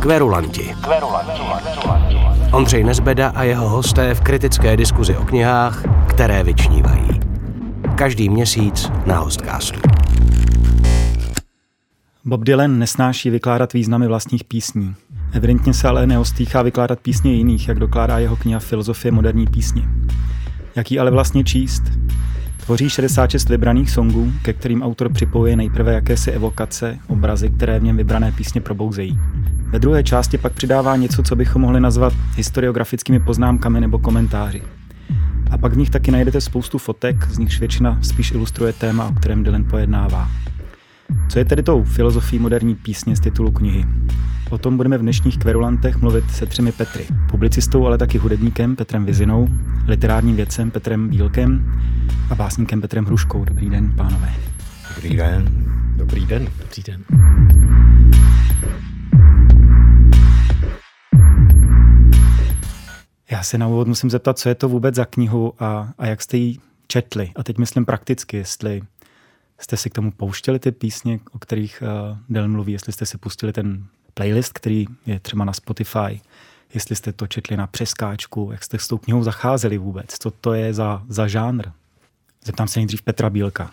Kverulanti. Ondřej Nezbeda a jeho hosté v kritické diskuzi o knihách, které vyčnívají. Každý měsíc na Hostcastu. Bob Dylan nesnáší vykládat významy vlastních písní. Evidentně se ale neostýchá vykládat písně jiných, jak dokládá jeho kniha Filozofie moderní písně. Jaký ale vlastně číst? Tvoří 66 vybraných songů, ke kterým autor připojuje nejprve jakési evokace, obrazy, které v něm vybrané písně probouzejí. Ve druhé části pak přidává něco, co bychom mohli nazvat historiografickými poznámkami nebo komentáři. A pak v nich taky najdete spoustu fotek, z nichž většina spíš ilustruje téma, o kterém Dylan pojednává. Co je tedy tou filozofií moderní písně z titulu knihy? O tom budeme v dnešních kverulantech mluvit se třemi Petry. Publicistou, ale taky hudebníkem Petrem Vizinou, literárním vědcem Petrem Bílkem a básníkem Petrem Hruškou. Dobrý den, pánové. Dobrý den. Dobrý den. Dobrý den. Já se na úvod musím zeptat, co je to vůbec za knihu a, a jak jste ji četli. A teď myslím prakticky, jestli jste si k tomu pouštěli ty písně, o kterých uh, Del mluví, jestli jste si pustili ten playlist, který je třeba na Spotify, jestli jste to četli na přeskáčku, jak jste s tou knihou zacházeli vůbec, co to je za, za žánr. Zeptám se nejdřív Petra Bílka.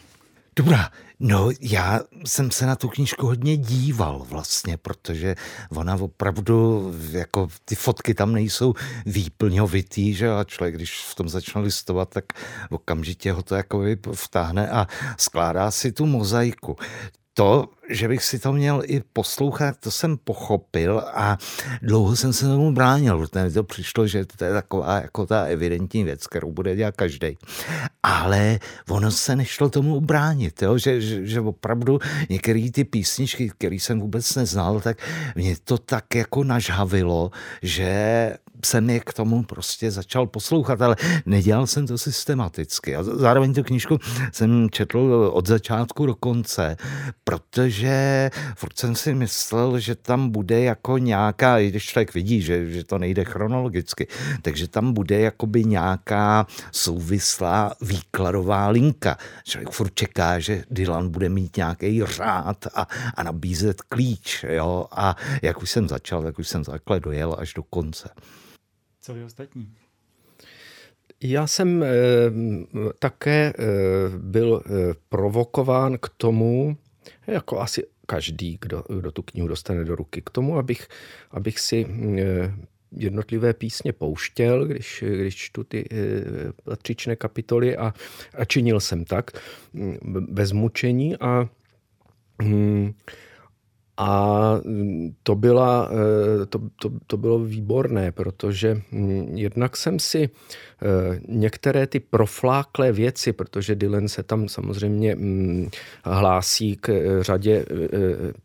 Dobrá, no já jsem se na tu knížku hodně díval vlastně, protože ona opravdu, jako ty fotky tam nejsou výplňovitý, že a člověk, když v tom začne listovat, tak okamžitě ho to jako vtáhne a skládá si tu mozaiku to, že bych si to měl i poslouchat, to jsem pochopil a dlouho jsem se tomu bránil, protože mi to přišlo, že to je taková jako ta evidentní věc, kterou bude dělat každý. Ale ono se nešlo tomu ubránit, jo? Že, že, že opravdu některé ty písničky, které jsem vůbec neznal, tak mě to tak jako nažhavilo, že jsem je k tomu prostě začal poslouchat, ale nedělal jsem to systematicky. A zároveň tu knížku jsem četl od začátku do konce, protože furt jsem si myslel, že tam bude jako nějaká, i když člověk vidí, že, že to nejde chronologicky, takže tam bude jakoby nějaká souvislá výkladová linka. Člověk furt čeká, že Dylan bude mít nějaký řád a, a nabízet klíč. Jo? A jak už jsem začal, tak už jsem takhle dojel až do konce. Co vy ostatní? Já jsem e, také e, byl e, provokován k tomu, jako asi každý, kdo, kdo tu knihu dostane do ruky, k tomu, abych, abych si e, jednotlivé písně pouštěl, když, když čtu ty patřičné kapitoly a, a činil jsem tak bez mučení a hm, a to, byla, eh, to, to, to bylo výborné, protože hm, jednak jsem si některé ty profláklé věci, protože Dylan se tam samozřejmě hm, hlásí k eh, řadě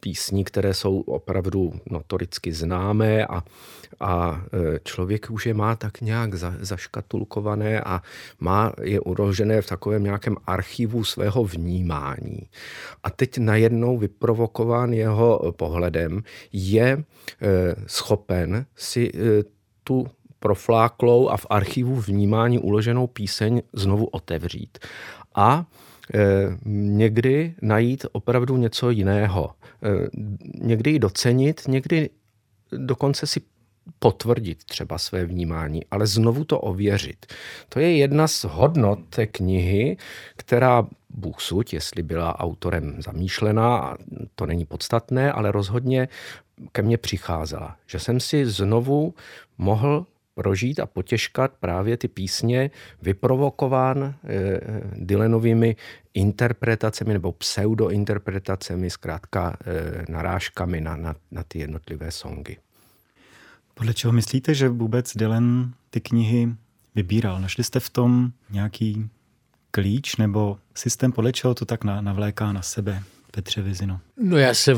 písní, které jsou opravdu notoricky známé a a člověk už je má tak nějak za, zaškatulkované a má je uložené v takovém nějakém archivu svého vnímání. A teď najednou vyprovokován jeho pohledem je schopen si tu profláklou a v archivu vnímání uloženou píseň znovu otevřít. A někdy najít opravdu něco jiného. Někdy ji docenit, někdy dokonce si potvrdit třeba své vnímání, ale znovu to ověřit. To je jedna z hodnot té knihy, která Bůh suď, jestli byla autorem zamýšlená, to není podstatné, ale rozhodně ke mně přicházela. Že jsem si znovu mohl prožít a potěškat právě ty písně vyprovokován eh, Dylanovými interpretacemi nebo pseudointerpretacemi, zkrátka eh, narážkami na, na, na ty jednotlivé songy. Podle čeho myslíte, že vůbec Dylan ty knihy vybíral? Našli jste v tom nějaký klíč nebo systém, podle čeho to tak navléká na sebe? Petře Vizino. No já se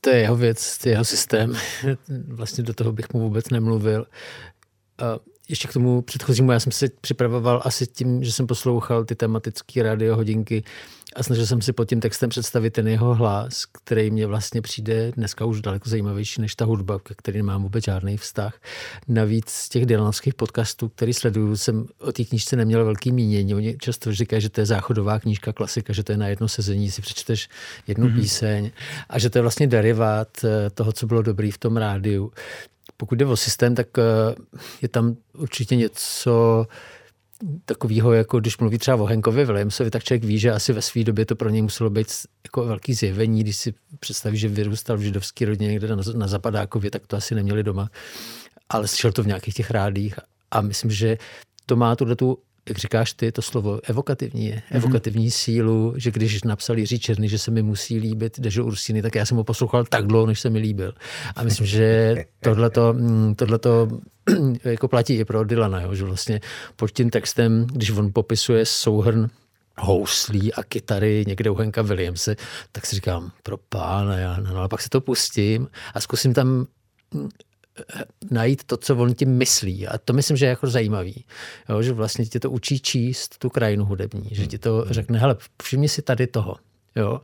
to je jeho věc, to je jeho systém. Vlastně do toho bych mu vůbec nemluvil. Ještě k tomu předchozímu, já jsem se připravoval asi tím, že jsem poslouchal ty tematické radiohodinky a snažil jsem si pod tím textem představit ten jeho hlas, který mě vlastně přijde dneska už daleko zajímavější než ta hudba, ke který nemám vůbec žádný vztah. Navíc z těch dylanovských podcastů, který sleduju, jsem o té knížce neměl velký mínění. Oni často říkají, že to je záchodová knížka, klasika, že to je na jedno sezení, si přečteš jednu mm-hmm. píseň a že to je vlastně derivát eh, toho, co bylo dobrý v tom rádiu. Pokud jde o systém, tak eh, je tam určitě něco takového, jako když mluví třeba o Henkovi Williamsovi, tak člověk ví, že asi ve své době to pro něj muselo být jako velký zjevení, když si představí, že vyrůstal v židovské rodině někde na, na Zapadákově, tak to asi neměli doma. Ale slyšel to v nějakých těch rádích a myslím, že to má tuhle tu jak říkáš ty, to slovo evokativní je, mm-hmm. evokativní sílu, že když napsal Jiří Černý, že se mi musí líbit Dežo Ursiny, tak já jsem ho poslouchal tak dlouho, než se mi líbil. A myslím, že tohleto, mm, tohleto jako platí i pro Dylana, jo, že vlastně pod tím textem, když on popisuje souhrn houslí a kytary někde u Henka Williamse, tak si říkám, pro pána, já, no, ale pak se to pustím a zkusím tam najít to, co on tím myslí. A to myslím, že je jako zajímavý. Jo, že vlastně tě to učí číst tu krajinu hudební. Že ti to řekne, hele, všimni si tady toho. Jo.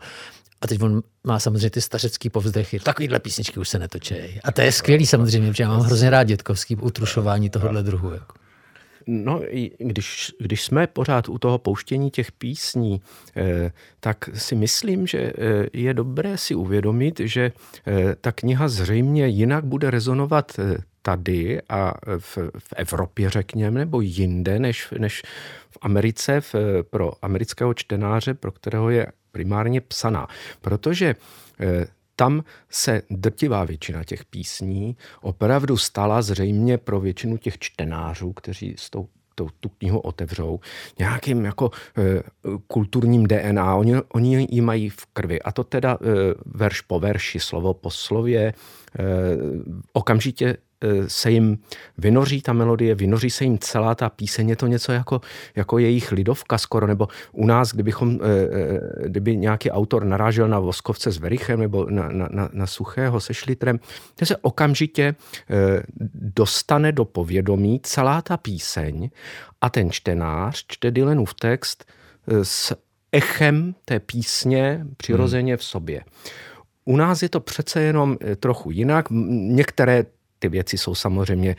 A teď on má samozřejmě ty stařecký povzdechy. Takovýhle písničky už se netočejí. A to je skvělý samozřejmě, protože já mám hrozně rád dětkovský utrušování tohohle druhu. Jako. No, když, když jsme pořád u toho pouštění těch písní, eh, tak si myslím, že eh, je dobré si uvědomit, že eh, ta kniha zřejmě jinak bude rezonovat tady a v, v Evropě, řekněme, nebo jinde, než, než v Americe v, pro amerického čtenáře, pro kterého je primárně psaná. Protože tam se drtivá většina těch písní opravdu stala zřejmě pro většinu těch čtenářů, kteří s tou tu, knihu otevřou, nějakým jako e, kulturním DNA. Oni, oni ji mají v krvi. A to teda e, verš po verši, slovo po slově, e, okamžitě se jim vynoří ta melodie, vynoří se jim celá ta píseň, je to něco jako, jako jejich lidovka skoro, nebo u nás, kdybychom, eh, eh, kdyby nějaký autor narážel na Voskovce s Verichem nebo na, na, na, na Suchého se Šlitrem, to se okamžitě dostane do povědomí celá ta píseň a ten čtenář čte Dylanův text s echem té písně přirozeně v sobě. U nás je to přece jenom trochu jinak. Některé ty věci jsou samozřejmě e,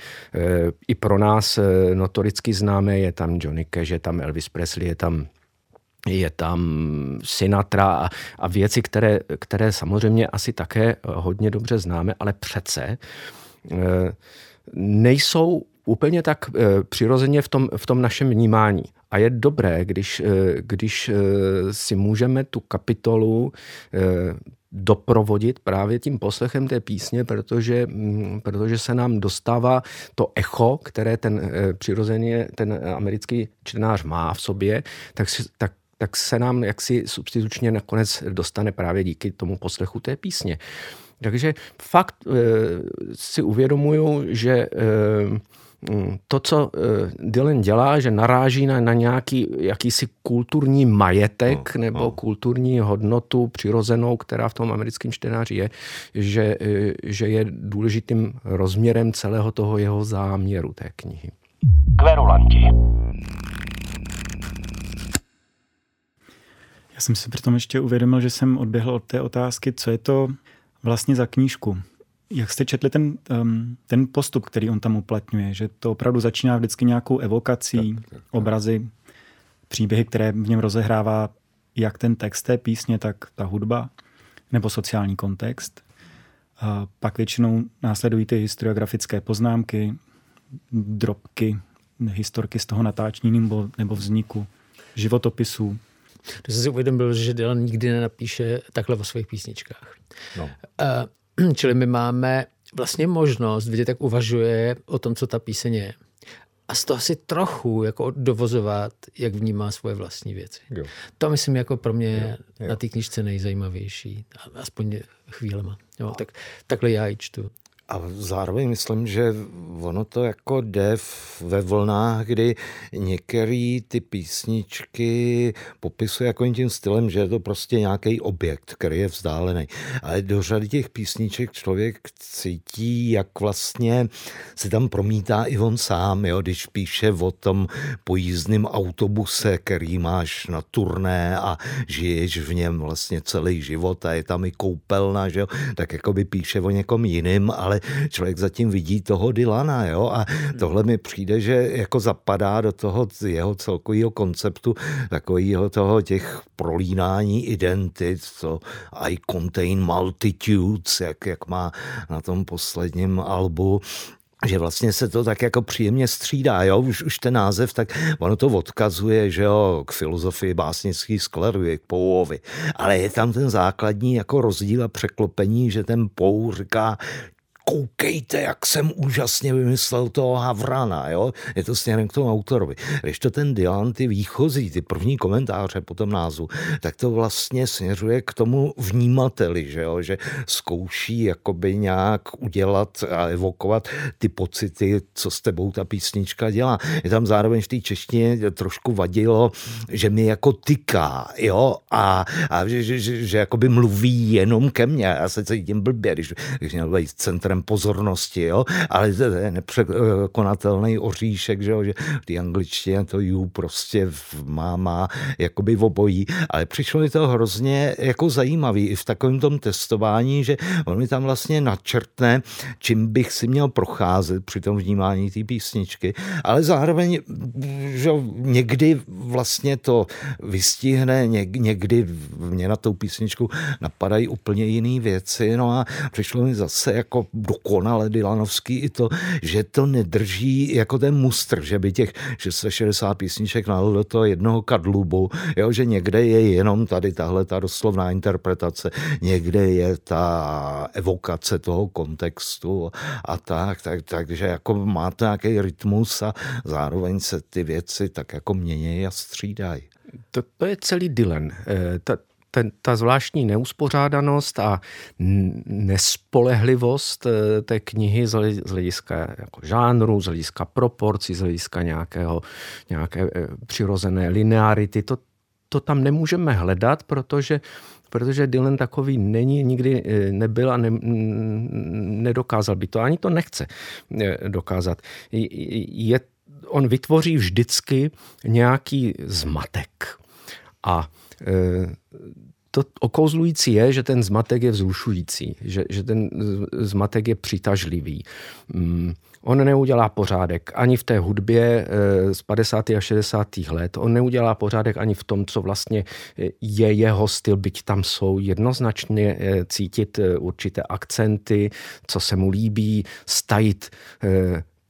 i pro nás e, notoricky známé. Je tam Johnny Cash, je tam Elvis Presley, je tam je tam Sinatra a, a věci, které, které samozřejmě asi také hodně dobře známe, ale přece e, nejsou úplně tak přirozeně v tom, v tom našem vnímání. A je dobré, když, e, když e, si můžeme tu kapitolu doprovodit právě tím poslechem té písně, protože, mm, protože se nám dostává to echo, které ten eh, přirozeně ten americký čtenář má v sobě, tak, tak tak se nám jaksi substitučně nakonec dostane právě díky tomu poslechu té písně. Takže fakt e, si uvědomuju, že e, to, co eh, Dylan dělá, že naráží na, na nějaký jakýsi kulturní majetek no, nebo no. kulturní hodnotu přirozenou, která v tom americkém čtenáři je, že, eh, že je důležitým rozměrem celého toho jeho záměru té knihy. Kverulanti. Já jsem si přitom ještě uvědomil, že jsem odběhl od té otázky, co je to vlastně za knížku. Jak jste četli ten, um, ten postup, který on tam uplatňuje, že to opravdu začíná vždycky nějakou evokací, tak, tak, tak. obrazy, příběhy, které v něm rozehrává jak ten text té písně, tak ta hudba nebo sociální kontext. A pak většinou následují ty historiografické poznámky, drobky, historky z toho natáčení nebo, nebo vzniku, životopisů. To jsem si uvědomil, že Dylan nikdy nenapíše takhle o svých písničkách. No. Uh, Čili my máme vlastně možnost vidět, jak uvažuje o tom, co ta píseň je. A z toho si trochu jako dovozovat, jak vnímá svoje vlastní věci. Jo. To myslím jako pro mě jo. Jo. na té knižce nejzajímavější. Aspoň chvílema. Jo, tak, takhle já ji čtu. A zároveň myslím, že ono to jako jde ve vlnách, kdy některé ty písničky popisuje jako tím stylem, že je to prostě nějaký objekt, který je vzdálený. Ale do řady těch písniček člověk cítí, jak vlastně se tam promítá i on sám, jo, když píše o tom pojízdném autobuse, který máš na turné a žiješ v něm vlastně celý život a je tam i koupelna, že jo, tak jako by píše o někom jiným, ale člověk zatím vidí toho Dylana, jo, a tohle mi přijde, že jako zapadá do toho jeho celkového konceptu, takového toho těch prolínání identit, co I contain multitudes, jak, jak má na tom posledním albu, že vlastně se to tak jako příjemně střídá, jo, už, už ten název, tak ono to odkazuje, že jo, k filozofii básnický skleru, k Pouovi, ale je tam ten základní jako rozdíl a překlopení, že ten Pou říká, koukejte, jak jsem úžasně vymyslel toho Havrana, jo? Je to směrem k tomu autorovi. Když to ten Dylan, ty výchozí, ty první komentáře po tom názvu, tak to vlastně směřuje k tomu vnímateli, že, jo? že zkouší jakoby nějak udělat a evokovat ty pocity, co s tebou ta písnička dělá. Je tam zároveň v té češtině trošku vadilo, že mi jako tyká, jo, a, a že, že, že, že jakoby mluví jenom ke mně. Já se cítím blbě, když, když měl být centrem pozornosti, jo? ale to je nepřekonatelný oříšek, že, jo? že v té angličtině to you prostě má, má jakoby v obojí, ale přišlo mi to hrozně jako zajímavý i v takovém tom testování, že on mi tam vlastně načrtne, čím bych si měl procházet při tom vnímání té písničky, ale zároveň že někdy vlastně to vystihne, někdy mě na tou písničku napadají úplně jiné věci, no a přišlo mi zase jako dokonale Dylanovský i to, že to nedrží jako ten mustr, že by těch 660 písniček nalil do toho jednoho kadlubu, jo, že někde je jenom tady tahle ta doslovná interpretace, někde je ta evokace toho kontextu a tak, tak takže jako má to nějaký rytmus a zároveň se ty věci tak jako mění a střídají. To, to je celý Dylan. Eh, ta, ten, ta zvláštní neuspořádanost a nespolehlivost eh, té knihy z hlediska jako žánru, z hlediska proporcí, z hlediska nějakého, nějaké eh, přirozené linearity, to, to tam nemůžeme hledat, protože protože Dylan takový není, nikdy eh, nebyl a ne, nedokázal by to, ani to nechce dokázat. Je, on vytvoří vždycky nějaký zmatek. A to okouzlující je, že ten zmatek je vzrušující, že, že ten zmatek je přitažlivý. Mm, on neudělá pořádek ani v té hudbě eh, z 50. a 60. let, on neudělá pořádek ani v tom, co vlastně je jeho styl, byť tam jsou jednoznačně eh, cítit eh, určité akcenty, co se mu líbí, stajit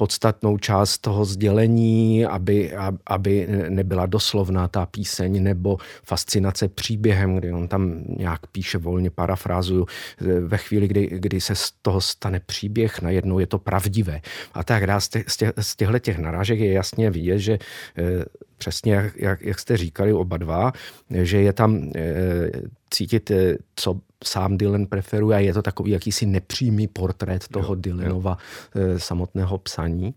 podstatnou část toho sdělení, aby, aby nebyla doslovná ta píseň, nebo fascinace příběhem, kdy on tam nějak píše volně, parafrázuju, ve chvíli, kdy, kdy se z toho stane příběh, najednou je to pravdivé. A tak dále. Z těchto těch narážek je jasně vidět, že eh, přesně jak, jak, jak jste říkali oba dva, že je tam e, cítit, e, co sám Dylan preferuje a je to takový jakýsi nepřímý portrét toho jo, Dylanova jo. E, samotného psaní.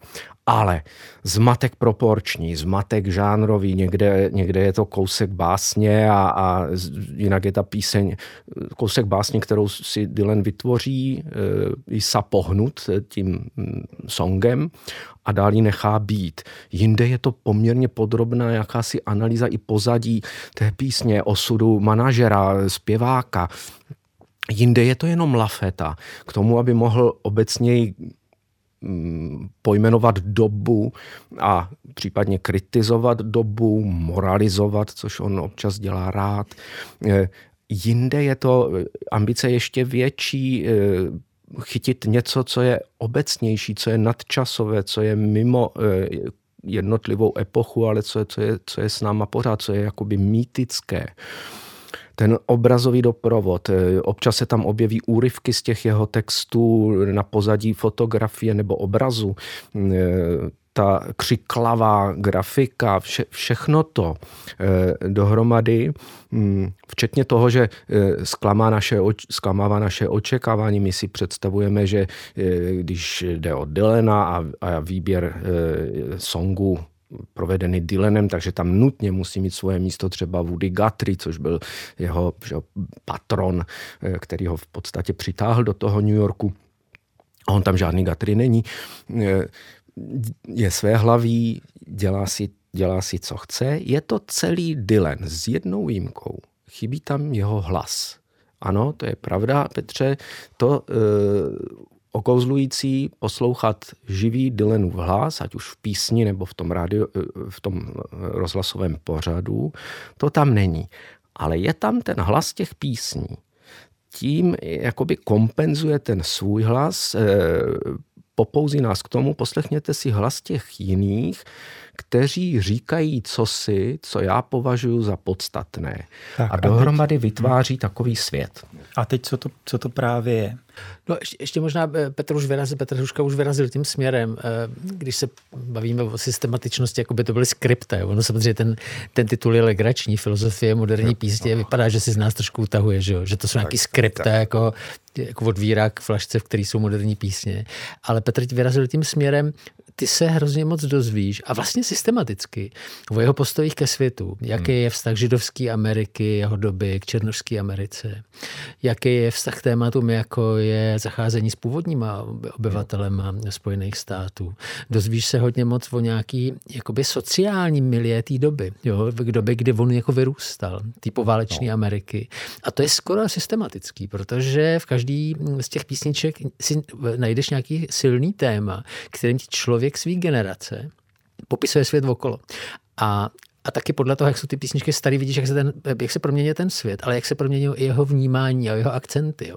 Ale zmatek proporční, zmatek žánrový, někde, někde je to kousek básně a, a jinak je ta píseň, kousek básně, kterou si Dylan vytvoří, e, sa pohnut tím mm, songem a dál ji nechá být. Jinde je to poměrně podrobná jakási analýza i pozadí té písně, osudu manažera, zpěváka. Jinde je to jenom lafeta k tomu, aby mohl obecněji mm, pojmenovat dobu a případně kritizovat dobu, moralizovat, což on občas dělá rád. E, jinde je to ambice ještě větší, e, chytit něco, co je obecnější, co je nadčasové, co je mimo eh, jednotlivou epochu, ale co je, co je, co je s náma pořád, co je jakoby mýtické ten obrazový doprovod. Eh, občas se tam objeví úryvky z těch jeho textů na pozadí fotografie nebo obrazu. Eh, ta křiklavá grafika, vše, všechno to eh, dohromady, hm, včetně toho, že eh, zklamá naše, zklamává naše očekávání. My si představujeme, že eh, když jde o Dylena a, a výběr songu provedeny Dylanem, takže tam nutně musí mít svoje místo třeba Woody Guthrie, což byl jeho že, patron, který ho v podstatě přitáhl do toho New Yorku. A on tam žádný Guthrie není je své hlaví, dělá si, dělá si, co chce. Je to celý Dylan s jednou výjimkou. Chybí tam jeho hlas. Ano, to je pravda, Petře. To e, okouzlující poslouchat živý Dylanův hlas, ať už v písni nebo v tom, radio, e, v tom rozhlasovém pořadu, to tam není. Ale je tam ten hlas těch písní. Tím jakoby kompenzuje ten svůj hlas, e, popouzí nás k tomu, poslechněte si hlas těch jiných, kteří říkají cosi, co já považuji za podstatné. Tak, a dohromady a teď... vytváří takový svět. A teď co to, co to právě je? No ještě, ještě možná eh, Petr už vyrazil, Petr Hruška už vyrazil tím směrem, eh, když se bavíme o systematičnosti, jako by to byly skripty. Ono samozřejmě ten, ten titul je legrační, filozofie moderní písně, vypadá, že si z nás trošku utahuje, že, že to jsou nějaký skripty, jako, jako odvírák flašce, v který jsou moderní písně. Ale Petr vyrazil tím směrem, ty se hrozně moc dozvíš a vlastně systematicky o jeho postojích ke světu. Jaký hmm. je vztah židovské Ameriky, jeho doby k černožské Americe. Jaký je vztah k tématům, jako je zacházení s původníma obyvatelema Spojených států. Dozvíš se hodně moc o nějaký jakoby sociální milie té doby. Jo? V době, kdy on jako vyrůstal, té poválečné no. Ameriky. A to je skoro systematický, protože v každý z těch písniček si najdeš nějaký silný téma, kterým ti člověk člověk svý generace popisuje svět okolo. A a taky podle toho, jak jsou ty písničky starý, vidíš, jak se, ten, jak se proměňuje ten svět, ale jak se proměňují i jeho vnímání a jeho akcenty. Jo.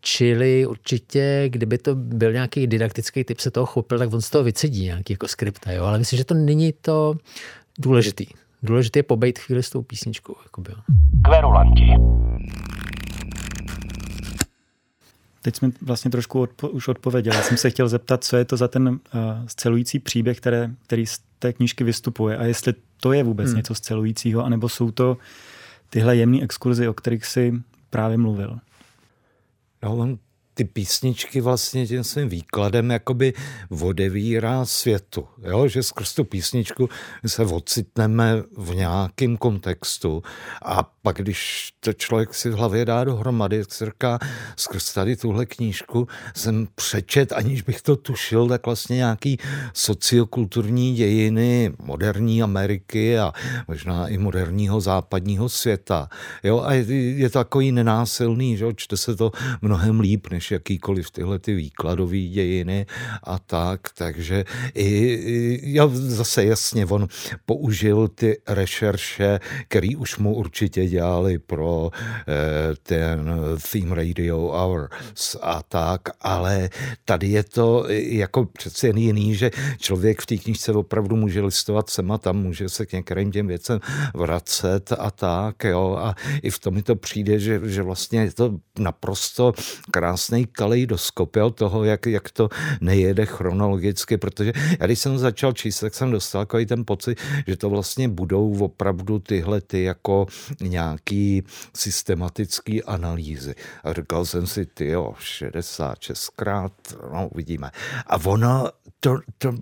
Čili určitě, kdyby to byl nějaký didaktický typ, se toho chopil, tak on z toho vycedí nějaký jako skripta. Jo. Ale myslím, že to není to důležitý. Důležité je pobejt chvíli s tou písničkou. Jakoby. Kverulanti. Teď jsme vlastně trošku odpo- už odpověděli. Já jsem se chtěl zeptat, co je to za ten uh, scelující příběh, které, který z té knížky vystupuje a jestli to je vůbec hmm. něco scelujícího, anebo jsou to tyhle jemné exkurzy, o kterých si právě mluvil. No, on ty písničky vlastně tím svým výkladem jakoby odevírá světu. Jo? Že skrz tu písničku se ocitneme v nějakém kontextu a pak, když to člověk si v hlavě dá dohromady, tak se říká, skrz tady tuhle knížku jsem přečet, aniž bych to tušil, tak vlastně nějaký sociokulturní dějiny moderní Ameriky a možná i moderního západního světa. Jo? A je, je to takový nenásilný, že? čte se to mnohem líp, než jakýkoliv tyhle ty výkladové dějiny a tak, takže i, já zase jasně, on použil ty rešerše, který už mu určitě dělali pro eh, ten Theme Radio Hours a tak, ale tady je to jako přece jen jiný, že člověk v té knižce opravdu může listovat sem a tam, může se k některým těm věcem vracet a tak, jo, a i v tom mi to přijde, že, že vlastně je to naprosto krásný krásný kaleidoskop jo, toho, jak, jak to nejede chronologicky, protože já když jsem začal číst, tak jsem dostal takový ten pocit, že to vlastně budou opravdu tyhle ty jako nějaký systematický analýzy. A říkal jsem si, ty jo, 66krát, no uvidíme. A ono to, to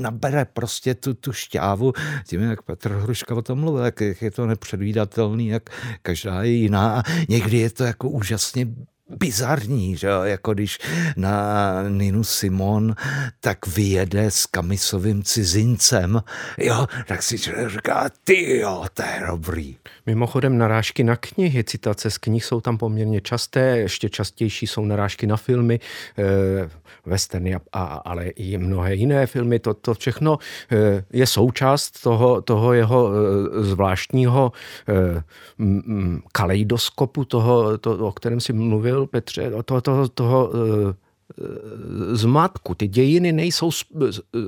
nabere prostě tu, tu šťávu tím, jak Petr Hruška o tom mluvil, jak, jak je to nepředvídatelný, jak každá je jiná a někdy je to jako úžasně bizarní, že jo? jako když na Ninu Simon tak vyjede s Kamisovým cizincem, jo, tak si člověk říká, ty jo, to je dobrý. Mimochodem narážky na knihy, citace z knih jsou tam poměrně časté, ještě častější jsou narážky na filmy, e, westerny, a, a, ale i mnohé jiné filmy, to, to všechno e, je součást toho, toho jeho e, zvláštního e, m, kaleidoskopu, toho, to, o kterém si mluvil, mluvil, Petře, toho, toho, toho eh, eh, zmatku. Ty dějiny nejsou,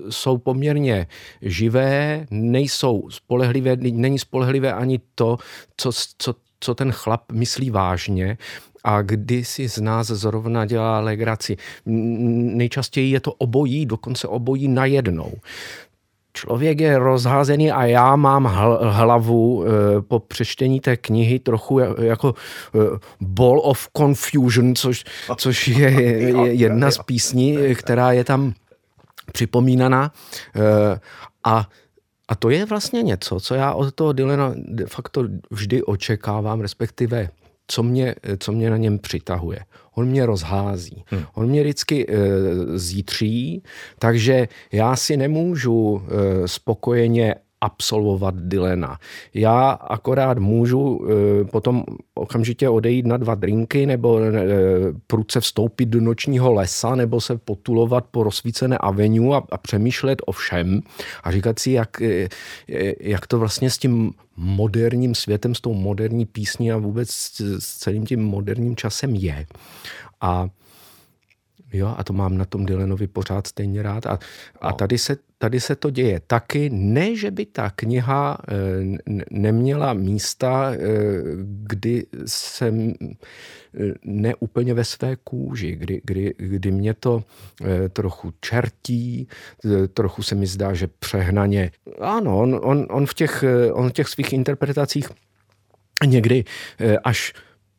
jsou poměrně živé, nejsou spolehlivé, není spolehlivé ani to, co, co, co ten chlap myslí vážně a kdy si z nás zrovna dělá legraci. Nejčastěji je to obojí, dokonce obojí najednou. Člověk je rozházený a já mám hlavu eh, po přečtení té knihy trochu jako eh, Ball of Confusion, což, což je jedna z písní, která je tam připomínaná. Eh, a a to je vlastně něco, co já od toho Dylana de facto vždy očekávám, respektive co mě, co mě na něm přitahuje. On mě rozhází. Hmm. On mě vždycky e, zítří, takže já si nemůžu e, spokojeně absolvovat Dylena. Já akorát můžu e, potom okamžitě odejít na dva drinky nebo e, prudce vstoupit do nočního lesa nebo se potulovat po rozsvícené aveniu a, a přemýšlet o všem a říkat si, jak, e, jak to vlastně s tím moderním světem, s tou moderní písní a vůbec s celým tím moderním časem je. A Jo, a to mám na tom Dylanovi pořád stejně rád. A, a tady, se, tady se to děje taky. Ne, že by ta kniha e, neměla místa, e, kdy jsem e, neúplně ve své kůži, kdy, kdy, kdy mě to trochu čertí, trochu se mi zdá, že přehnaně. Ano, on, on, on, v, těch, on v těch svých interpretacích někdy až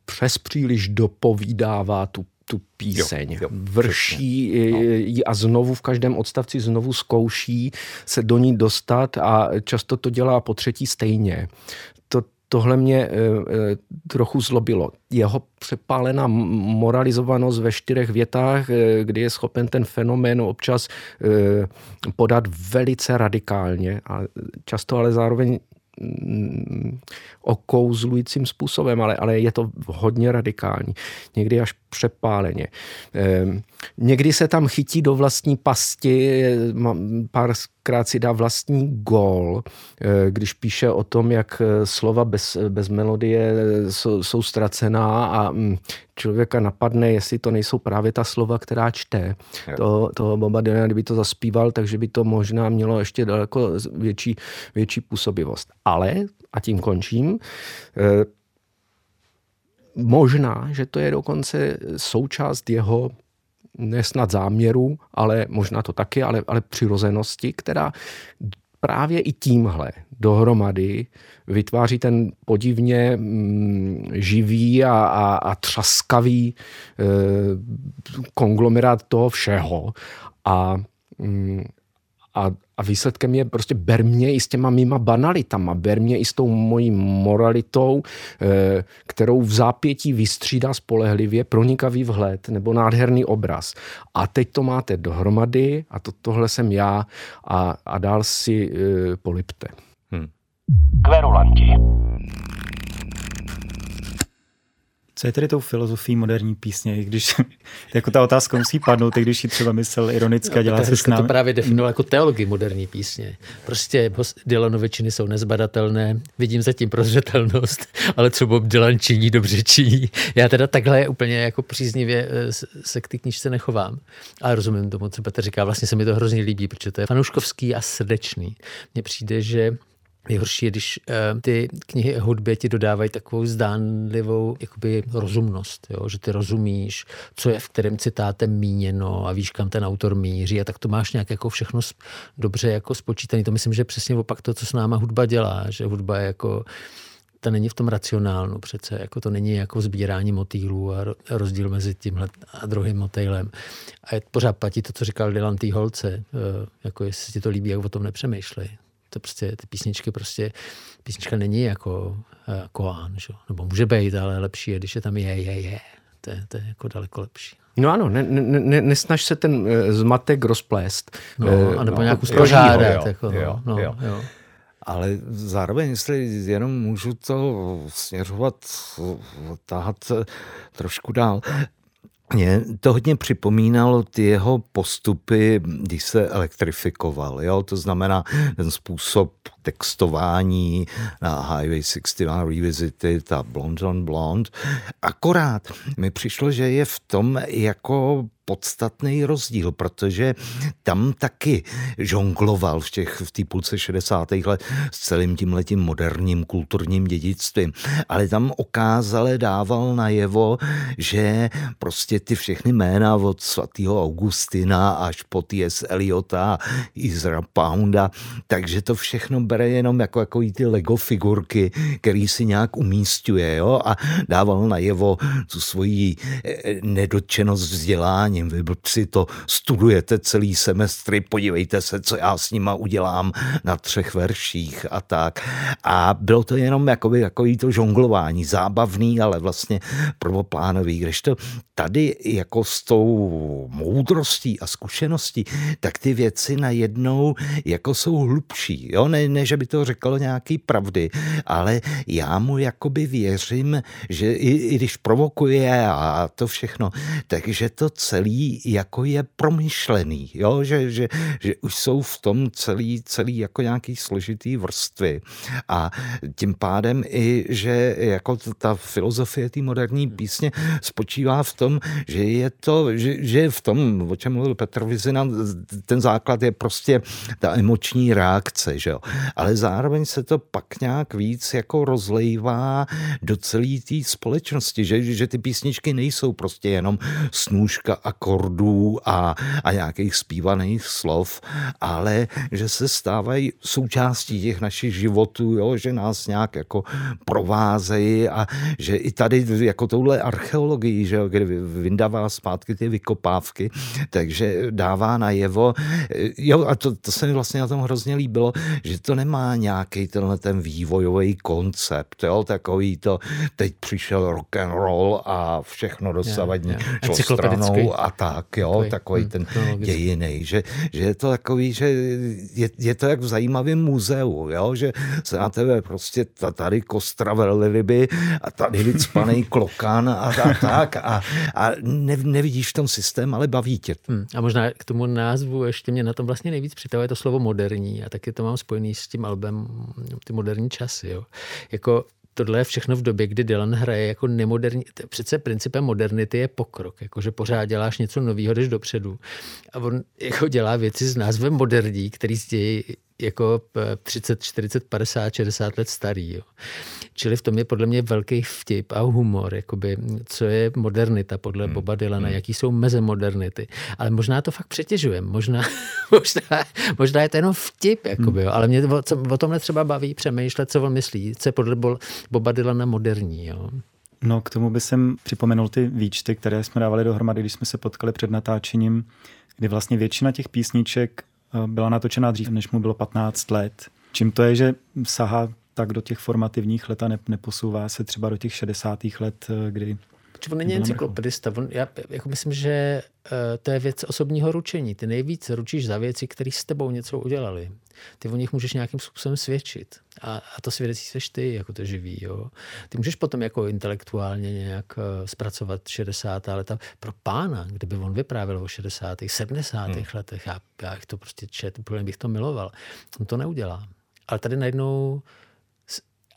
přes příliš dopovídává tu tu píseň. Jo, jo, Vrší no. ji a znovu v každém odstavci znovu zkouší se do ní dostat a často to dělá po třetí stejně. To, tohle mě e, trochu zlobilo. Jeho přepálená moralizovanost ve čtyřech větách, e, kdy je schopen ten fenomén občas e, podat velice radikálně a často ale zároveň okouzlujícím způsobem, ale, ale je to hodně radikální. Někdy až přepáleně. Ehm, někdy se tam chytí do vlastní pasti, párkrát si dá vlastní gól, eh, když píše o tom, jak eh, slova bez, bez melodie jsou, jsou ztracená a mm, člověka napadne, jestli to nejsou právě ta slova, která čte. To, to Boba Dylan, kdyby to zaspíval, takže by to možná mělo ještě daleko větší, větší působivost. Ale, a tím končím, eh, možná, že to je dokonce součást jeho nesnad záměru, ale možná to taky, ale, ale přirozenosti, která právě i tímhle dohromady vytváří ten podivně mm, živý a, a, a třaskavý e, konglomerát toho všeho. A, mm, a, a výsledkem je prostě ber mě i s těma mýma banalitama, ber mě i s tou mojí moralitou, e, kterou v zápětí vystřídá spolehlivě pronikavý vhled nebo nádherný obraz. A teď to máte dohromady a to, tohle jsem já a, a dál si e, polipte. Hmm. Kverulanti. Co je tedy tou filozofií moderní písně, když jako ta otázka musí padnout, i když ji třeba myslel ironicky a dělá se s námi. to právě definoval jako teologii moderní písně. Prostě Dylanovičiny jsou nezbadatelné, vidím zatím prozřetelnost, ale co Bob Dylan činí, dobře činí. Já teda takhle úplně jako příznivě eh, se k té knižce nechovám. Ale rozumím tomu, co Petr říká, vlastně se mi to hrozně líbí, protože to je fanouškovský a srdečný. Mně přijde, že Nejhorší je, když uh, ty knihy o hudbě ti dodávají takovou zdánlivou jakoby rozumnost, jo? že ty rozumíš, co je v kterém citátem míněno a víš, kam ten autor míří a tak to máš nějak jako všechno dobře jako spočítaný. To myslím, že přesně opak to, co s náma hudba dělá, že hudba je jako ta není v tom racionálnu přece, jako to není jako sbírání motýlů a rozdíl mezi tímhle a druhým motýlem. A je, pořád platí to, co říkal Dylan té holce, eh, jako jestli ti to líbí, jak o tom nepřemýšlej to prostě, ty písničky prostě, písnička není jako uh, koán, že? nebo může být, ale lepší je, když je tam je, je, je. To je, to je jako daleko lepší. No ano, ne, ne, ne, nesnaž se ten uh, zmatek rozplést. No, uh, anebo no, nějak uspořádat. Jako, no, jo, no, jo. Jo. Ale zároveň, jestli jenom můžu to směřovat, táhat trošku dál, mě to hodně připomínalo ty jeho postupy, když se elektrifikoval. Jo? To znamená ten způsob textování na Highway 61 Revisited a Blonde on Blonde. Akorát mi přišlo, že je v tom jako podstatný rozdíl, protože tam taky žongloval v těch v té půlce 60. let s celým tím letím moderním kulturním dědictvím, ale tam okázale dával najevo, že prostě ty všechny jména od svatého Augustina až po T.S. Eliota, Izra Pounda, takže to všechno bere jenom jako, jako ty Lego figurky, který si nějak umístuje jo? a dával najevo tu svoji eh, nedotčenost vzděláním. Vy blbci to studujete celý semestry, podívejte se, co já s nima udělám na třech verších a tak. A bylo to jenom jakoby, takový to žonglování, zábavný, ale vlastně prvoplánový, to tady jako s tou moudrostí a zkušeností, tak ty věci najednou jako jsou hlubší. Jo? Ne, ne, že by to řeklo nějaký pravdy, ale já mu jakoby věřím, že i, i když provokuje a to všechno, takže to celý jako je promyšlený, jo? Že, že, že už jsou v tom celý, celý jako nějaký složitý vrstvy a tím pádem i, že jako ta filozofie té moderní písně spočívá v tom, že je to, že, že v tom, o čem mluvil Petr Vizina, ten základ je prostě ta emoční reakce, že jo? ale zároveň se to pak nějak víc jako rozlejvá do celé té společnosti, že, že ty písničky nejsou prostě jenom snůžka akordů a, a nějakých zpívaných slov, ale že se stávají součástí těch našich životů, jo? že nás nějak jako provázejí a že i tady jako touhle archeologii, že jo, kde vyndává zpátky ty vykopávky, takže dává najevo, jo a to, to se mi vlastně na tom hrozně líbilo, že to nemá nějaký tenhle ten vývojový koncept, jo, takový to, teď přišel rock and roll a všechno dosavadní yeah, yeah. šlo stranou a tak, jo, takový, takový hmm, ten dějiný, že, že je to takový, že je, je to jak v zajímavém muzeu, jo, že se na tebe prostě tady kostra velryby a tady vycpaný klokan a, a tak a, a ne, nevidíš v tom systém, ale baví tě. Hmm, a možná k tomu názvu ještě mě na tom vlastně nejvíc přitahuje to slovo moderní a taky to mám spojený s tím albem ty moderní časy. Jo. Jako tohle je všechno v době, kdy Dylan hraje jako nemoderní. Přece principem modernity je pokrok, jakože pořád děláš něco nového, jdeš dopředu. A on jako dělá věci s názvem moderní, který zdějí jako 30, 40, 50, 60 let starý. Jo. Čili v tom je podle mě velký vtip a humor, jakoby, co je modernita podle hmm. Boba Dylana, hmm. jaký jsou meze modernity. Ale možná to fakt přetěžujeme, možná, možná, možná je to jenom vtip, jakoby, jo. ale mě o, o tomhle třeba baví přemýšlet, co on myslí, co je podle Boba Dylana moderní. Jo. No k tomu by jsem připomenul ty výčty, které jsme dávali dohromady, když jsme se potkali před natáčením, kdy vlastně většina těch písniček byla natočena dřív, než mu bylo 15 let. Čím to je, že sahá tak do těch formativních let a ne, neposouvá se třeba do těch 60. let, eh, kdy on není encyklopedista. On, já jako myslím, že uh, to je věc osobního ručení. Ty nejvíc ručíš za věci, které s tebou něco udělali. Ty o nich můžeš nějakým způsobem svědčit. A, a to svědectví seš ty, jako to živý. Jo? Ty můžeš potom jako intelektuálně nějak uh, zpracovat 60. leta. Pro pána, kdyby on vyprávěl o 60. 70. Hmm. letech, já, já to prostě čet, bych to miloval. On to neudělá. Ale tady najednou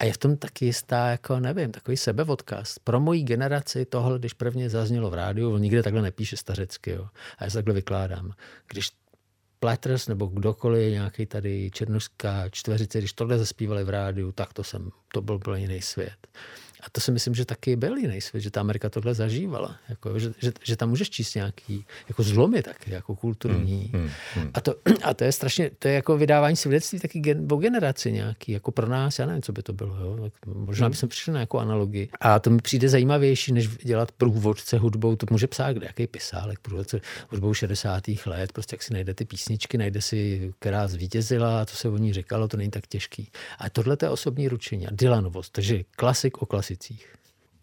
a je v tom taky jistá, jako nevím, takový sebevodkaz. Pro moji generaci tohle, když prvně zaznělo v rádiu, on nikde takhle nepíše stařecky, jo. A já se takhle vykládám. Když Platters nebo kdokoliv, nějaký tady černožská čtveřice, když tohle zaspívali v rádiu, tak to jsem, to byl byl jiný svět. A to si myslím, že taky byl jiný svět, že ta Amerika tohle zažívala. Jako, že, že, že tam můžeš číst nějaký jako zlomy taky, jako kulturní. Hmm, hmm, hmm. A, to, a to je strašně, to je jako vydávání svědectví taky gen, o generaci nějaký, jako pro nás, já nevím, co by to bylo. Jo? Možná hmm. bychom přišli na nějakou analogii. A to mi přijde zajímavější, než dělat průvodce hudbou, to může psát kde, jaký pisálek, průvodce hudbou 60. let, prostě jak si najde ty písničky, najde si, která zvítězila, to se o ní říkalo, to není tak těžký. A tohle je osobní ručení a Dylanovost, takže klasik o klasik klasicích.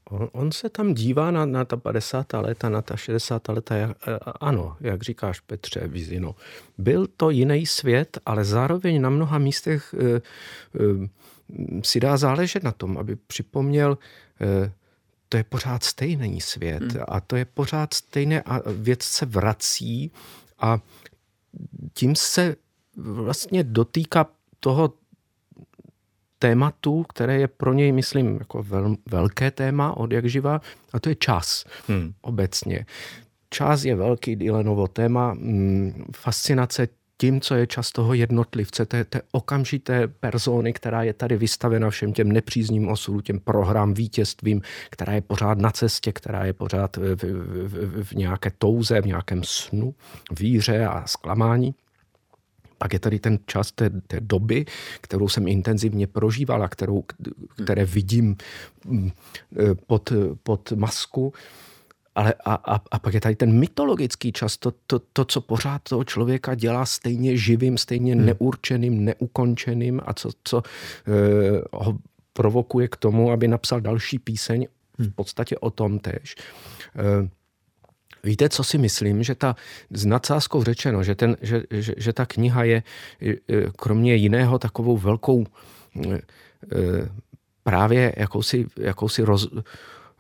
On, on se tam dívá na, na ta 50. léta, na ta 60. léta. Jak, ano, jak říkáš Petře Vizino, byl to jiný svět, ale zároveň na mnoha místech e, e, si dá záležet na tom, aby připomněl, e, to je pořád stejný svět hmm. a to je pořád stejné a věc se vrací a tím se vlastně dotýká toho tématu, které je pro něj, myslím, jako vel, velké téma od jak živa, a to je čas hmm. obecně. čas je velký Dylanovo téma, mm, fascinace tím, co je čas toho jednotlivce, té, té okamžité persony, která je tady vystavena všem těm nepřízním osudu, těm prohrám, vítězstvím, která je pořád na cestě, která je pořád v, v, v, v nějaké touze, v nějakém snu, víře a zklamání. Pak je tady ten čas té, té doby, kterou jsem intenzivně prožívala, kterou, které vidím mm, e, pod, pod masku ale a, a, a pak je tady ten mytologický čas, to, to, to, co pořád toho člověka dělá stejně živým, stejně hmm. neurčeným, neukončeným a co, co e, ho provokuje k tomu, aby napsal další píseň v hmm. podstatě o tom tež. E, Víte, co si myslím, že ta, s nadsázkou řečeno, že, ten, že, že, že ta kniha je kromě jiného takovou velkou právě jakousi, jakousi roz,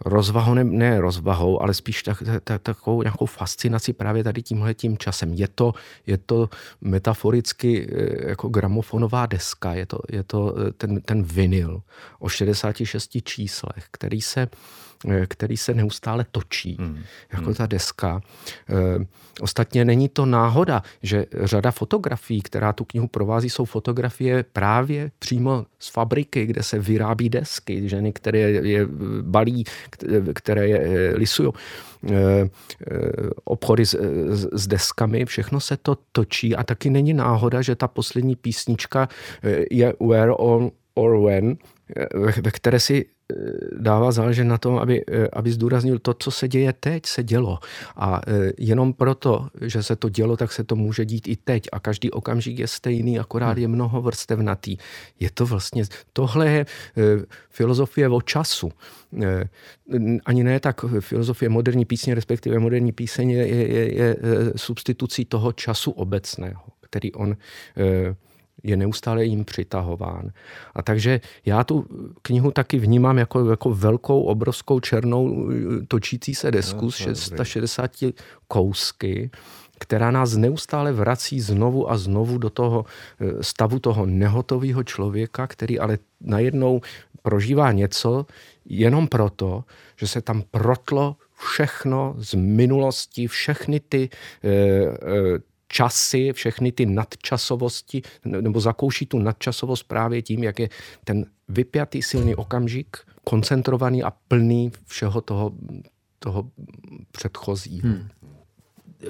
rozvahou, ne, ne rozvahou, ale spíš tak, tak, takovou nějakou fascinaci právě tady tímhle tím časem. Je to, je to metaforicky eh, jako gramofonová deska, je to, je to eh, ten, ten vinyl o 66 číslech, který se Eh, který se neustále točí, hmm. jako hmm. ta deska. Eh, ostatně není to náhoda, že řada fotografií, která tu knihu provází, jsou fotografie právě přímo z fabriky, kde se vyrábí desky, ženy, které je balí, které je eh, lisují obchody s, s deskami, všechno se to točí a taky není náhoda, že ta poslední písnička je Where on or When, ve které si eh, dává záležet na tom, aby, eh, aby zdůraznil to, co se děje teď, se dělo. A eh, jenom proto, že se to dělo, tak se to může dít i teď. A každý okamžik je stejný, akorát je mnoho vrstevnatý. Je to vlastně, tohle je filozofie o času. Ani ne tak filozofie moderní písně, respektive moderní píseň je, je, je substitucí toho času obecného, který on je neustále jim přitahován. A takže já tu knihu taky vnímám jako, jako velkou, obrovskou černou točící se desku no, s 660 kousky, která nás neustále vrací znovu a znovu do toho eh, stavu toho nehotového člověka, který ale najednou prožívá něco jenom proto, že se tam protlo všechno z minulosti, všechny ty e, e, časy, všechny ty nadčasovosti, nebo zakouší tu nadčasovost právě tím, jak je ten vypjatý silný okamžik, koncentrovaný a plný všeho toho, toho předchozího. Hmm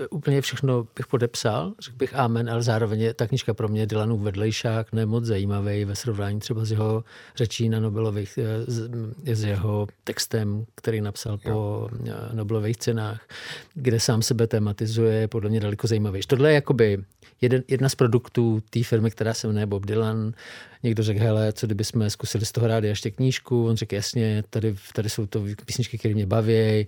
úplně všechno bych podepsal, řekl bych amen, ale zároveň je ta knižka pro mě Dylanův vedlejšák nemoc zajímavý ve srovnání třeba s jeho řečí na Nobelových, eh, s, s jeho textem, který napsal jo. po eh, Nobelových cenách, kde sám sebe tematizuje, podle mě daleko zajímavější. Tohle je jakoby jeden, jedna z produktů té firmy, která se jmenuje Bob Dylan. Někdo řekl, hele, co kdyby jsme zkusili z toho rádi ještě knížku? On řekl, jasně, tady, tady jsou to písničky, které mě baví.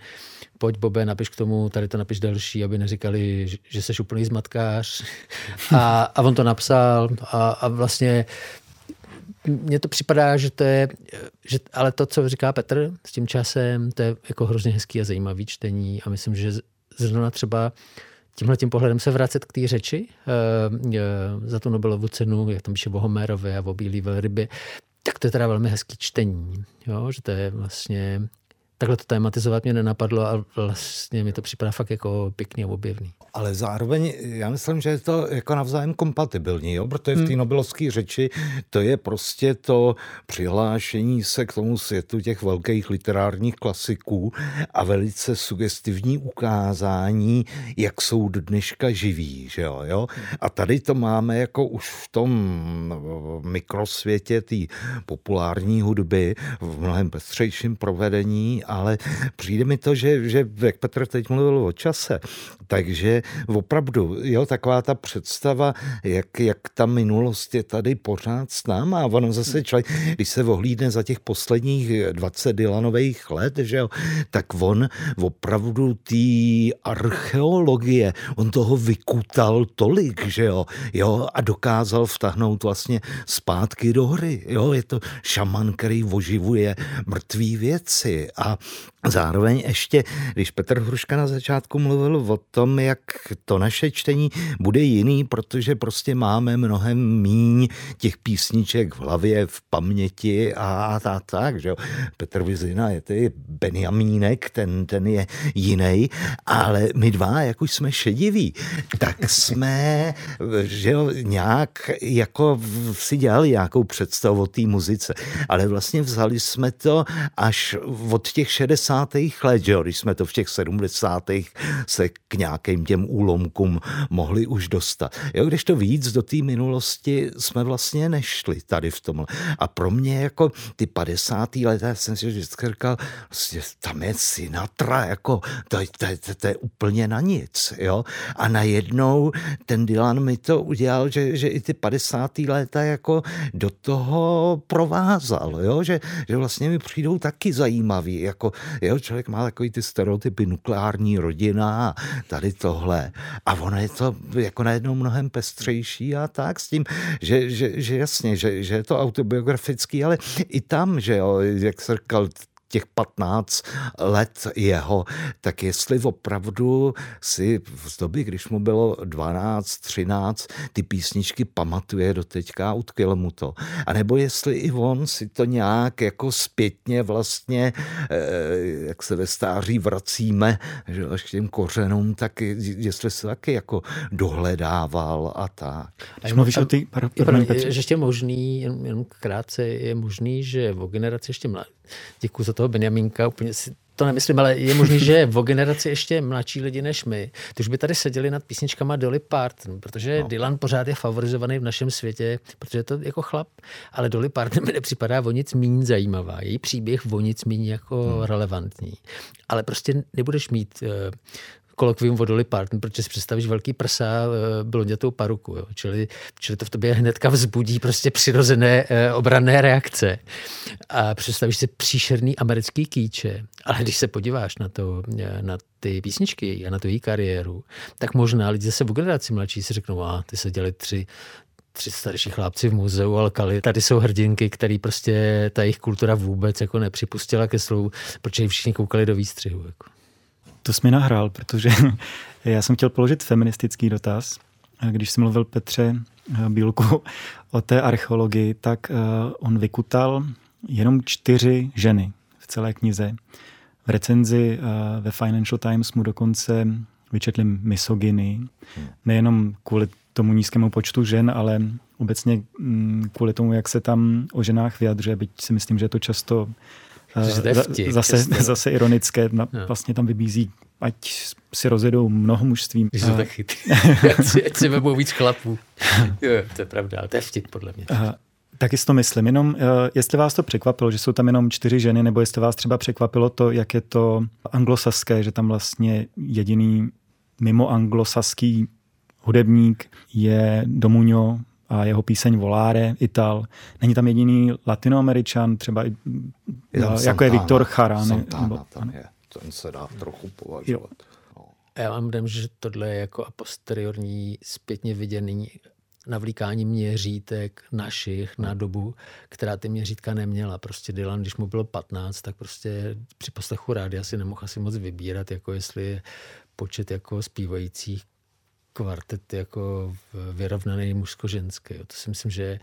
Pojď, Bobe, napiš k tomu, tady to napiš delší, aby neříkali, že, že jsi úplný zmatkář. A, a on to napsal a, a vlastně mně to připadá, že to je, že, ale to, co říká Petr s tím časem, to je jako hrozně hezký a zajímavý čtení a myslím, že zrovna třeba tímhle tím pohledem se vracet k té řeči uh, za tu Nobelovu cenu, jak tam píše o Homerovi a o Bílý velrybě, tak to je teda velmi hezký čtení. Jo? Že to je vlastně takhle to tematizovat mě nenapadlo a vlastně mi to připadá fakt jako pěkně objevný. Ale zároveň já myslím, že je to jako navzájem kompatibilní, jo? protože v té hmm. nobelovské řeči to je prostě to přihlášení se k tomu světu těch velkých literárních klasiků a velice sugestivní ukázání, jak jsou do dneška živí. Že jo? Jo? A tady to máme jako už v tom mikrosvětě té populární hudby v mnohem pestřejším provedení ale přijde mi to, že, že jak Petr teď mluvil o čase, takže opravdu, jo, taková ta představa, jak, jak ta minulost je tady pořád s náma. A ono zase člověk, když se ohlídne za těch posledních 20 Dylanových let, že jo, tak on opravdu té archeologie, on toho vykutal tolik, že jo, jo, a dokázal vtahnout vlastně zpátky do hry, jo, je to šaman, který oživuje mrtvé věci. A zároveň ještě, když Petr Hruška na začátku mluvil o tom, jak to naše čtení bude jiný, protože prostě máme mnohem míň těch písniček v hlavě, v paměti a, a tak, že jo. Petr Vizina je to Benjamínek, ten, ten je jiný, ale my dva, jak už jsme šediví, tak jsme, že jo, nějak jako si dělali nějakou představu o té muzice, ale vlastně vzali jsme to až od těch 60. let, že jo, když jsme to v těch 70. se k nějakým těm úlomkům mohli už dostat. Jo, když to víc do té minulosti jsme vlastně nešli tady v tomhle. A pro mě jako ty 50. let, jsem si vždycky říkal, prostě tam je Sinatra, jako to, to, to, to je úplně na nic, jo. A najednou ten Dylan mi to udělal, že, že i ty 50. léta jako do toho provázal, jo, že, že vlastně mi přijdou taky zajímavý, jako, jo, člověk má takový ty stereotypy nukleární rodina a tady tohle. A ono je to jako najednou mnohem pestřejší a tak s tím, že, že, že jasně, že, že je to autobiografický, ale i tam, že jo, jak se říkal, těch 15 let jeho, tak jestli opravdu si v době, když mu bylo 12, 13, ty písničky pamatuje do teďka, utkvěl mu to. A nebo jestli i on si to nějak jako zpětně vlastně, eh, jak se ve stáří vracíme, že až k těm kořenům, tak jestli se taky jako dohledával a tak. Když mluvíš o ty... Pardon, že ještě možný, jen, jen krátce, je možný, že o generaci ještě mladý, děkuji za toho Benjamínka, úplně si to nemyslím, ale je možný, že o generaci ještě mladší lidi než my, ty už by tady seděli nad písničkama Dolly Parton, protože no. Dylan pořád je favorizovaný v našem světě, protože je to jako chlap, ale Dolly Parton mi nepřipadá o nic méně zajímavá. Její příběh o nic méně jako hmm. relevantní. Ale prostě nebudeš mít uh, kolokvium Dolly Parton, protože si představíš velký prsa, eh, blondětou paruku. Jo. Čili, čili to v tobě hnedka vzbudí prostě přirozené eh, obranné reakce. A představíš si příšerný americký kýče. Ale když se podíváš na, to, eh, na ty písničky a na tu její kariéru, tak možná lidi zase v generaci mladší si řeknou, a ty se děli tři tři starší chlápci v muzeu Alkali. Tady jsou hrdinky, který prostě ta jejich kultura vůbec jako nepřipustila ke slovu, protože všichni koukali do výstřihu. Jako. To jsi mi nahrál, protože já jsem chtěl položit feministický dotaz. Když jsem mluvil Petře Bílku o té archeologii, tak eh, on vykutal jenom čtyři ženy v celé knize. V recenzi eh, ve Financial Times mu dokonce vyčetli misogyny, nejenom kvůli tomu nízkému počtu žen, ale obecně mm, kvůli tomu, jak se tam o ženách vyjadřuje, byť si myslím, že je to často vtip, zase, zase ironické, no. vlastně tam vybízí, ať si rozjedou mnoho mužstvím. Že to tak chytrý. ať, si, ať si vemou víc chlapů. jo, to je pravda, ale to je vtip podle mě. Aha. Taky si to myslím. Jenom, eh, jestli vás to překvapilo, že jsou tam jenom čtyři ženy, nebo jestli vás třeba překvapilo to, jak je to anglosaské, že tam vlastně jediný mimo anglosaský hudebník je Domuňo, a jeho píseň Volare, Ital. Není tam jediný latinoameričan, třeba i, je jako Santana, je Viktor Chara. Santana nebo, tam je, ten se dá trochu považovat. Jo. No. Já mám dojem, že tohle je jako a posteriorní zpětně viděný navlíkání měřítek našich na dobu, která ty měřítka neměla. Prostě Dylan, když mu bylo 15, tak prostě při poslechu rádia si nemohl asi moc vybírat, jako jestli je počet jako zpívajících kvartet jako vyrovnaný mužsko-ženský. To si myslím, že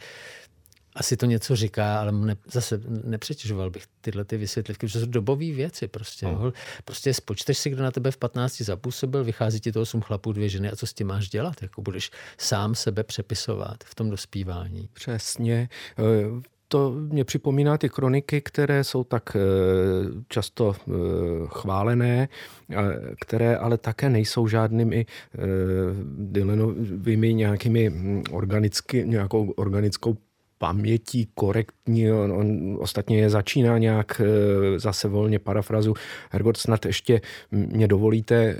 asi to něco říká, ale ne, zase nepřetěžoval bych tyhle ty vysvětlivky, protože jsou dobové věci prostě. No. Prostě spočteš si, kdo na tebe v 15 zapůsobil, vychází ti to 8 chlapů, dvě ženy a co s tím máš dělat? Jako budeš sám sebe přepisovat v tom dospívání. Přesně to mě připomíná ty kroniky, které jsou tak eh, často eh, chválené, které ale také nejsou žádnými eh, Dylanovými nějakými hm, organicky, nějakou organickou pamětí korektní. On, on ostatně je začíná nějak zase volně parafrazu. Hergot, snad ještě mě dovolíte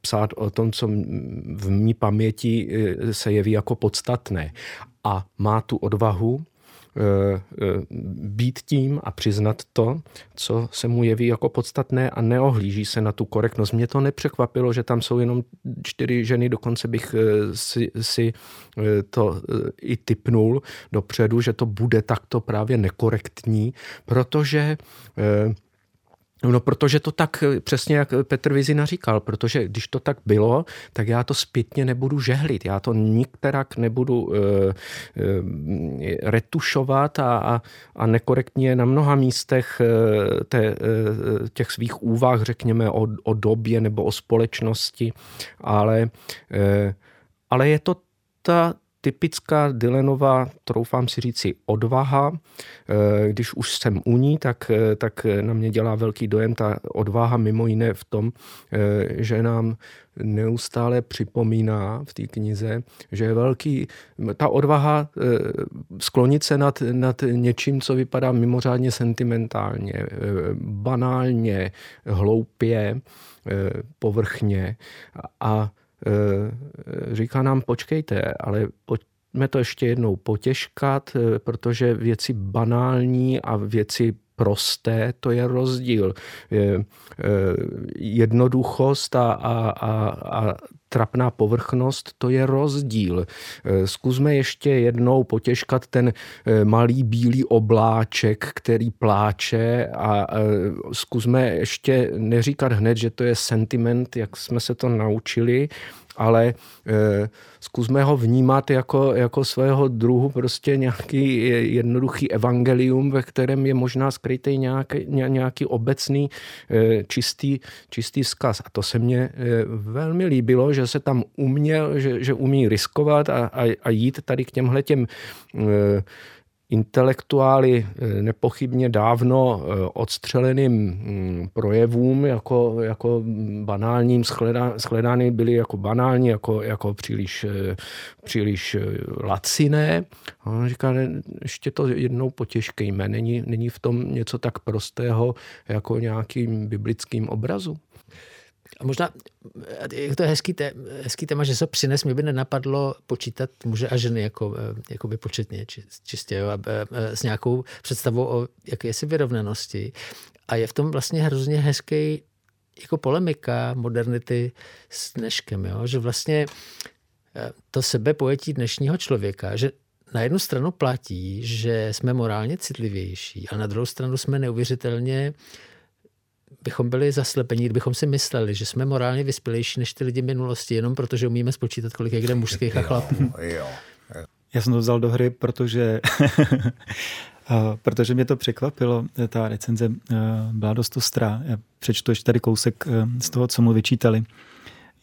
psát o tom, co v mý paměti se jeví jako podstatné. A má tu odvahu být tím a přiznat to, co se mu jeví jako podstatné a neohlíží se na tu korektnost. Mě to nepřekvapilo, že tam jsou jenom čtyři ženy, dokonce bych eh, si, si to i typnul dopředu, že to bude takto právě nekorektní, protože No, protože to tak, přesně jak Petr Vizina říkal, protože když to tak bylo, tak já to zpětně nebudu žehlit, já to nikterak nebudu uh, uh, retušovat a, a, a nekorektně na mnoha místech uh, te, uh, těch svých úvah, řekněme, o, o době nebo o společnosti, ale, uh, ale je to ta, typická Dylanová, troufám si říci, odvaha. Eh, když už jsem u ní, tak, eh, tak na mě dělá velký dojem ta odvaha mimo jiné v tom, eh, že nám neustále připomíná v té knize, že je velký, ta odvaha sklonit se nad, nad něčím, co vypadá mimořádně sentimentálně, banálně, hloupě, povrchně a říká nám, počkejte, ale pojďme to ještě jednou potěžkat, eh, protože věci banální a věci prosté, to je rozdíl. Eh, jednoduchost a, a, a, a trapná povrchnost, to je rozdíl. Zkusme ještě jednou potěžkat ten malý bílý obláček, který pláče a zkusme ještě neříkat hned, že to je sentiment, jak jsme se to naučili, ale e, zkusme ho vnímat jako, jako svého druhu prostě nějaký jednoduchý evangelium, ve kterém je možná skrytý nějaký, nějaký obecný e, čistý, čistý vzkaz. A to se mně e, velmi líbilo, že se tam uměl, že, že umí riskovat a, a, a jít tady k těmhle těm e, intelektuály eh, nepochybně dávno eh, odstřeleným mm, projevům jako, jako banálním shledány byly jako banální, jako, jako příliš, eh, příliš laciné. A on říká, ještě to jednou potěžkejme, není, není v tom něco tak prostého jako nějakým biblickým obrazu. A možná, je to hezký, té, hezký téma, že se přines, mě by nenapadlo počítat muže a ženy jako, eh, jako by početně, čistě, jo, s nějakou představou o jakési vyrovnanosti. A je v tom vlastně hrozně hezký jako polemika modernity s dneškem, jo? že vlastně eh, to sebepojetí dnešního člověka, že na jednu stranu platí, že jsme morálně citlivější a na druhou stranu jsme neuvěřitelně bychom byli zaslepení, kdybychom si mysleli, že jsme morálně vyspělejší než ty lidi minulosti, jenom protože umíme spočítat, kolik je kde mužských a chlapů. Jo, Já jsem to vzal do hry, protože, protože mě to překvapilo. Ta recenze byla dost ostrá. Já přečtu ještě tady kousek z toho, co mu vyčítali.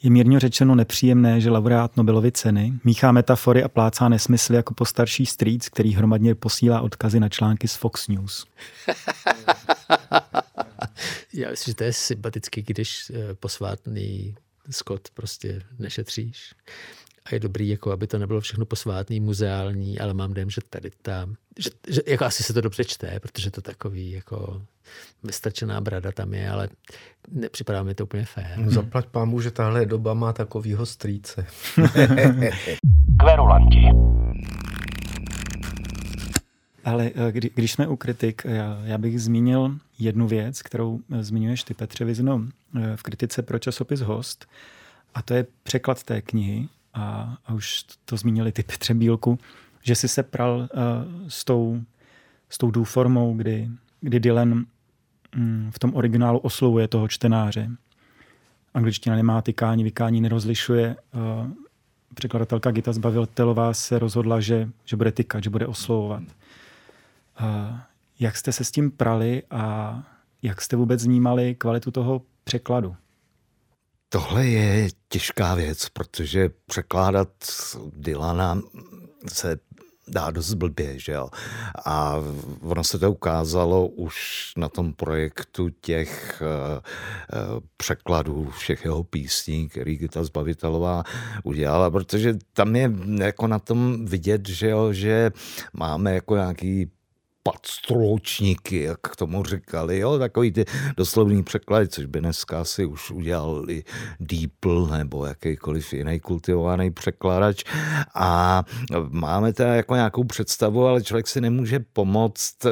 Je mírně řečeno nepříjemné, že laureát Nobelovy ceny míchá metafory a plácá nesmysly jako postarší strýc, který hromadně posílá odkazy na články z Fox News. Já myslím, že to je sympatický, když eh, posvátný Scott prostě nešetříš. A je dobrý, jako aby to nebylo všechno posvátný, muzeální, ale mám dojem, že tady ta, že, že jako asi se to dobře čte, protože to takový jako vystrčená brada tam je, ale nepřipadá mi to úplně fér. No, zaplať pámu, že tahle doba má takovýho strýce. Kverulanti. Ale eh, kdy, když jsme u kritik, já, já bych zmínil jednu věc, kterou eh, zmiňuješ ty, Petře Vizno, eh, v kritice pro časopis Host, a to je překlad té knihy, a, a už to zmínili ty Petře Bílku, že si se pral uh, s tou, s tou důformou, kdy, kdy Dylan um, v tom originálu oslovuje toho čtenáře. Angličtina nemá tykání, vykání nerozlišuje. Uh, překladatelka Gita Zbavitelová se rozhodla, že, že bude tykat, že bude oslovovat. Jak jste se s tím prali a jak jste vůbec vnímali kvalitu toho překladu? Tohle je těžká věc, protože překládat Dylana se dá dost blbě, že jo. A ono se to ukázalo už na tom projektu těch uh, uh, překladů všech jeho písní, který ta Zbavitelová udělala, protože tam je jako na tom vidět, že jo, že máme jako nějaký padstročníky, jak k tomu říkali, jo, takový ty doslovný překlady, což by dneska asi už udělal i Deeple nebo jakýkoliv jiný kultivovaný překladač. A máme teda jako nějakou představu, ale člověk si nemůže pomoct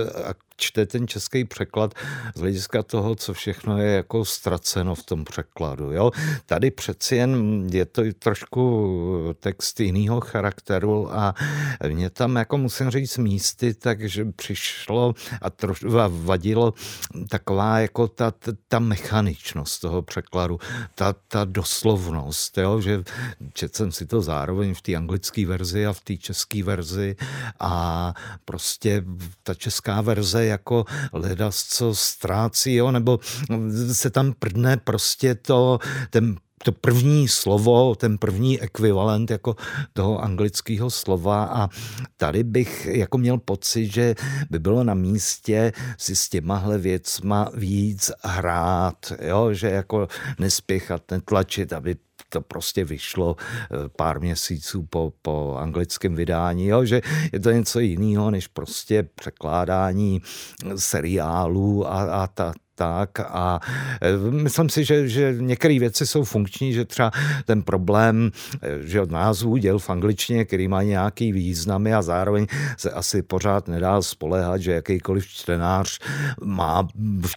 čte ten český překlad z hlediska toho, co všechno je jako ztraceno v tom překladu. Jo? Tady přeci jen je to trošku text jiného charakteru a mě tam, jako musím říct, místy, takže přišlo a trošku vadilo taková jako ta, ta mechaničnost toho překladu, ta, ta doslovnost, jo? že četl jsem si to zároveň v té anglické verzi a v té české verzi a prostě ta česká verze jako ledas, co ztrácí, jo? nebo se tam prdne prostě to, ten to první slovo, ten první ekvivalent jako toho anglického slova a tady bych jako měl pocit, že by bylo na místě si s těmahle věcma víc hrát, jo? že jako nespěchat, netlačit, aby to prostě vyšlo eh, pár měsíců po, po anglickém vydání, jo, že je to něco jiného, než prostě překládání seriálů a, a ta, tak a e, myslím si, že, že některé věci jsou funkční, že třeba ten problém, e, že od názvu děl v angličtině, který má nějaký významy a zároveň se asi pořád nedá spolehat, že jakýkoliv čtenář má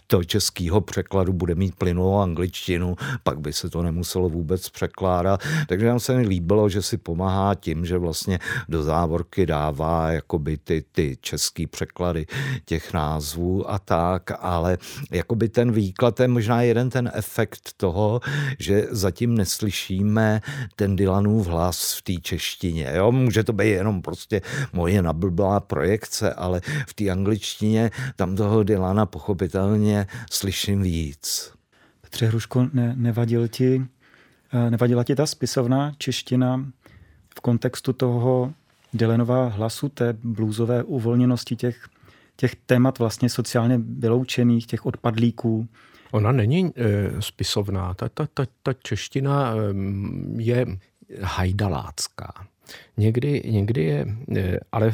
to českého překladu, bude mít plynulou angličtinu, pak by se to nemuselo vůbec překládat. Takže nám se mi líbilo, že si pomáhá tím, že vlastně do závorky dává jakoby ty, ty český překlady těch názvů a tak, ale jako jakoby ten výklad, je možná jeden ten efekt toho, že zatím neslyšíme ten Dylanův hlas v té češtině. Jo? Může to být jenom prostě moje nablblá projekce, ale v té angličtině tam toho Dylana pochopitelně slyším víc. Petře Hruško, ne, nevadil ti, eh, nevadila ti ta spisovná čeština v kontextu toho Dylanova hlasu, té blůzové uvolněnosti těch těch témat vlastně sociálně vyloučených, těch odpadlíků. Ona není e, spisovná. Ta, ta, ta, ta čeština e, je hajdalácká. Někdy, někdy je, e, ale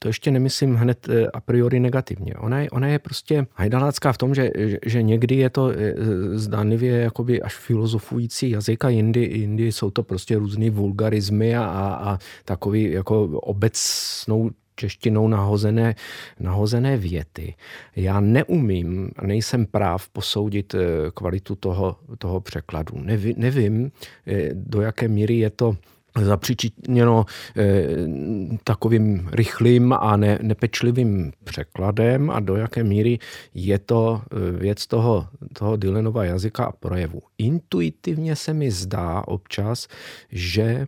to ještě nemyslím hned a priori negativně. Ona je, ona je prostě hajdalácká v tom, že, že někdy je to zdánlivě jakoby až filozofující jazyk a jindy, jindy jsou to prostě různé vulgarizmy a, a, a takový jako obecnou češtinou nahozené, nahozené věty. Já neumím, nejsem práv posoudit eh, kvalitu toho, toho překladu. Neví, nevím, eh, do jaké míry je to zapřičiněno eh, takovým rychlým a ne, nepečlivým překladem a do jaké míry je to věc toho, toho Dylanova jazyka a projevu. Intuitivně se mi zdá občas, že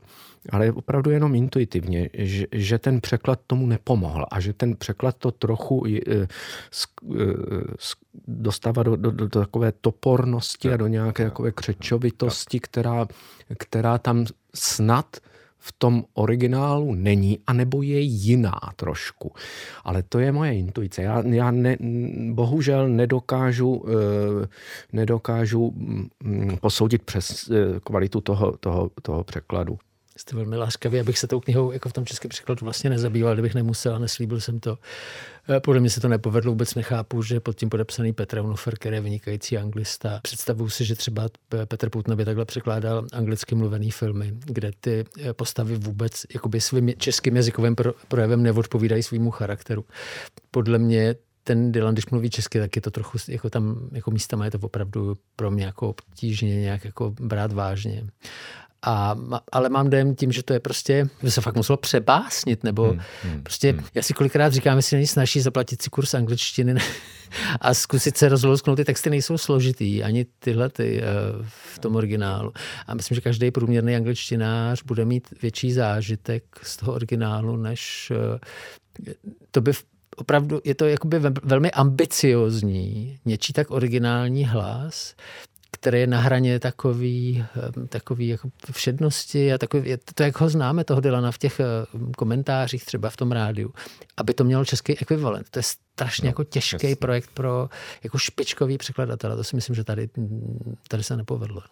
ale opravdu jenom intuitivně, že, že ten překlad tomu nepomohl a že ten překlad to trochu e, e, dostává do, do, do takové topornosti a do nějaké takové křečovitosti, která, která tam snad v tom originálu není, anebo je jiná trošku. Ale to je moje intuice. Já, já ne, bohužel nedokážu, eh, nedokážu mm, posoudit přes eh, kvalitu toho, toho, toho překladu jste velmi láskavý, abych se tou knihou jako v tom českém překladu vlastně nezabýval, kdybych nemusel a neslíbil jsem to. Eh, podle mě se to nepovedlo, vůbec nechápu, že pod tím podepsaný Petr Unofer, který je vynikající anglista. Představuju si, že třeba Petr Putna by takhle překládal anglicky mluvený filmy, kde ty eh, postavy vůbec jakoby svým českým jazykovým projevem neodpovídají svýmu charakteru. Podle mě ten Dylan, když mluví česky, tak je to trochu, jako tam, jako místama je to opravdu pro mě jako obtížně nějak jako brát vážně. A, ale mám dojem tím, že to je prostě, by se fakt muselo přebásnit, nebo hmm, hmm, prostě, hmm. já si kolikrát říkám, jestli není snaží zaplatit si kurz angličtiny a zkusit se rozlousknout, ty texty nejsou složitý, ani tyhle ty, uh, v tom originálu. A myslím, že každý průměrný angličtinář bude mít větší zážitek z toho originálu, než uh, to by opravdu, je to jakoby velmi ambiciozní, něčí tak originální hlas, který je na hraně takový, eh, takový jako všednosti a takový, to, jak ho známe, toho Dylana v těch eh, komentářích, třeba v tom rádiu, aby to mělo český ekvivalent. To je strašně no, jako těžký jasný. projekt pro jako špičkový překladatele. To si myslím, že tady, tady se nepovedlo.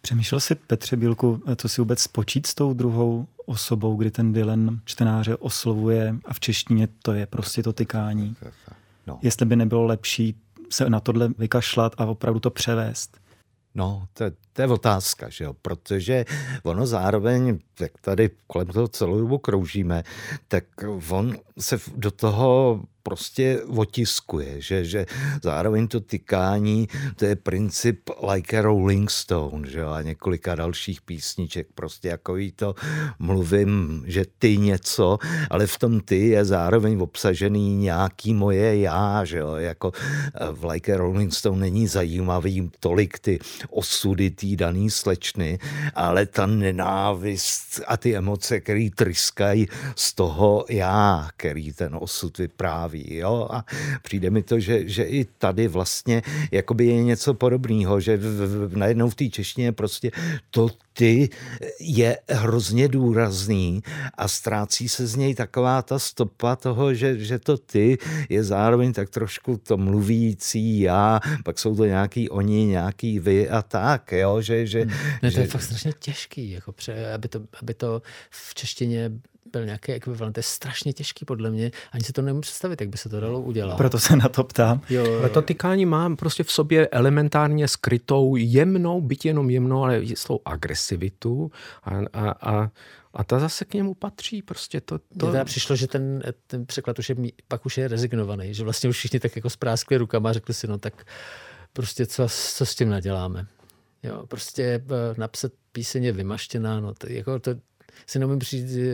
Přemýšlel si Petře Bílku, co si vůbec spočít s tou druhou osobou, kdy ten Dylan čtenáře oslovuje a v češtině to je prostě to tykání. No. Jestli by nebylo lepší se na tohle vykašlat a opravdu to převést? No, to, to je otázka, že jo? protože ono zároveň, jak tady kolem toho celou dobu kroužíme, tak on se do toho prostě otiskuje, že, že zároveň to tykání, to je princip like a Rolling Stone, že jo, a několika dalších písniček, prostě jako jí to mluvím, že ty něco, ale v tom ty je zároveň obsažený nějaký moje já, že jo, jako eh, v like a Rolling Stone není zajímavý tolik ty osudy té daný slečny, ale ta nenávist a ty emoce, které tryskají z toho já, který ten osud vypráví. Jo? A přijde mi to, že, že i tady vlastně jakoby je něco podobného, že v, v, najednou v té češtině prostě to ty je hrozně důrazný a ztrácí se z něj taková ta stopa toho, že, že to ty je zároveň tak trošku to mluvící já, pak jsou to nějaký oni, nějaký vy a tak, jo, že... že, ne, to že... je fakt strašně těžký, jako pře, aby, to, aby to v češtině byl nějaký ekvivalent. To je strašně těžký podle mě. Ani si to nemůžu představit, jak by se to dalo udělat. Proto se na to ptám. Jo, to tykání mám prostě v sobě elementárně skrytou, jemnou, byť jenom jemnou, ale jistou agresivitu a, a, a a ta zase k němu patří. Prostě to, to... Mně teda přišlo, že ten, ten překlad už je, pak už je rezignovaný, že vlastně už všichni tak jako spráskli rukama a řekli si, no tak prostě co, co s tím naděláme. Jo, prostě eh, napsat píseň je vymaštěná, no to, jako to, si nemůžu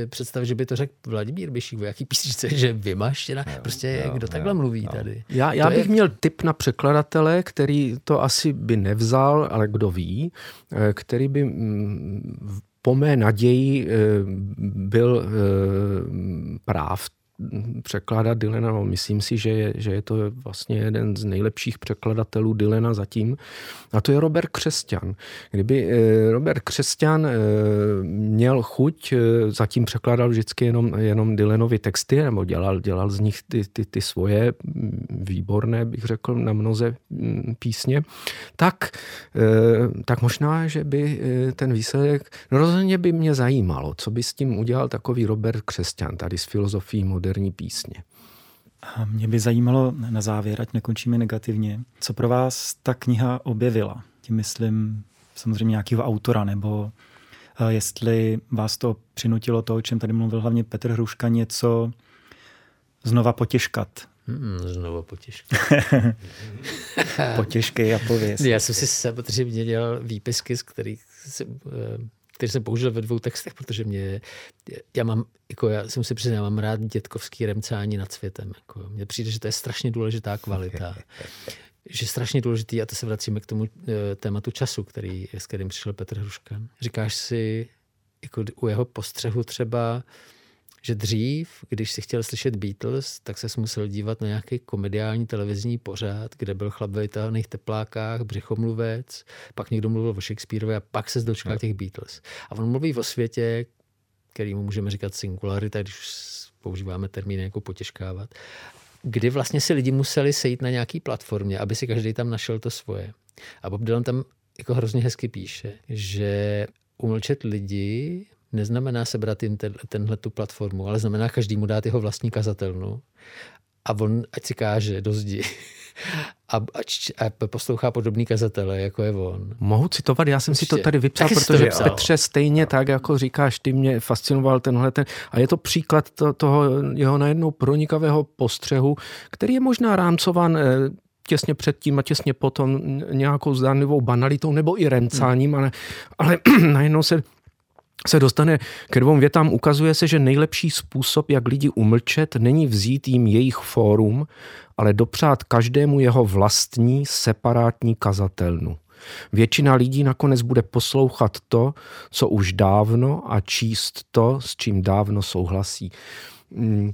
představit, že by to řekl Vladimír Bišík v jaký písničce, že vymaštěna. Prostě jo, kdo jo, takhle mluví jo. tady. Já, já bych je... měl tip na překladatele, který to asi by nevzal, ale kdo ví, eh, který by mm, po mé naději eh, byl práv překládat Dylena. No, myslím si, že je, že je to vlastně jeden z nejlepších překladatelů Dylena zatím. A to je Robert Křesťan. Kdyby eh, Robert Křesťan eh, měl chuť, eh, zatím překládal vždycky jenom, jenom Dylenovi texty, nebo dělal, dělal z nich ty, ty, ty svoje výborné, bych řekl, na mnoze mm, písně, tak, tak možná, že by ten výsledek, no rozhodně by mě zajímalo, co by s tím udělal takový Robert Křesťan tady s filozofií moderní písně. A mě by zajímalo na závěr, ať nekončíme negativně, co pro vás ta kniha objevila. Tím myslím samozřejmě nějakého autora, nebo eh, jestli vás to přinutilo to, o čem tady mluvil hlavně Petr Hruška, něco znova potěžkat. Hmm, znova potěžkat. Potěžkej a pověz. Já jsem si samozřejmě dělal výpisky, z kterých jsem eh, který jsem použil ve dvou textech, protože mě, já mám, jako já jsem si přiznal, mám rád dětkovský remcání nad světem. Jako, mně přijde, že to je strašně důležitá kvalita. že strašně důležitý, a to se vracíme k tomu e, tématu času, který, s kterým přišel Petr Hruška. Říkáš si, jako u jeho postřehu třeba, že dřív, když si chtěl slyšet Beatles, tak se musel dívat na nějaký komediální televizní pořád, kde byl chlap ve vytáhaných teplákách, břichomluvec, pak někdo mluvil o Shakespeareovi a pak se dočkal těch Beatles. A on mluví o světě, který mu můžeme říkat singularita, když používáme termíny jako potěžkávat, kdy vlastně si lidi museli sejít na nějaký platformě, aby si každý tam našel to svoje. A Bob Dylan tam jako hrozně hezky píše, že umlčet lidi neznamená sebrat jim ten, tenhle tu platformu, ale znamená každému dát jeho vlastní kazatelnu a on ať si káže do zdi a, a, a poslouchá podobný kazatele, jako je on. Mohu citovat, já jsem Určitě. si to tady vypsal, Taky protože vypsal. Petře stejně tak, jako říkáš, ty mě fascinoval tenhle ten, a je to příklad to, toho jeho najednou pronikavého postřehu, který je možná rámcovan eh, těsně předtím a těsně potom nějakou zdánlivou banalitou nebo i remcáním, hmm. ale, ale najednou se se dostane ke dvou větám. Ukazuje se, že nejlepší způsob, jak lidi umlčet, není vzít jim jejich fórum, ale dopřát každému jeho vlastní separátní kazatelnu. Většina lidí nakonec bude poslouchat to, co už dávno a číst to, s čím dávno souhlasí. Hmm.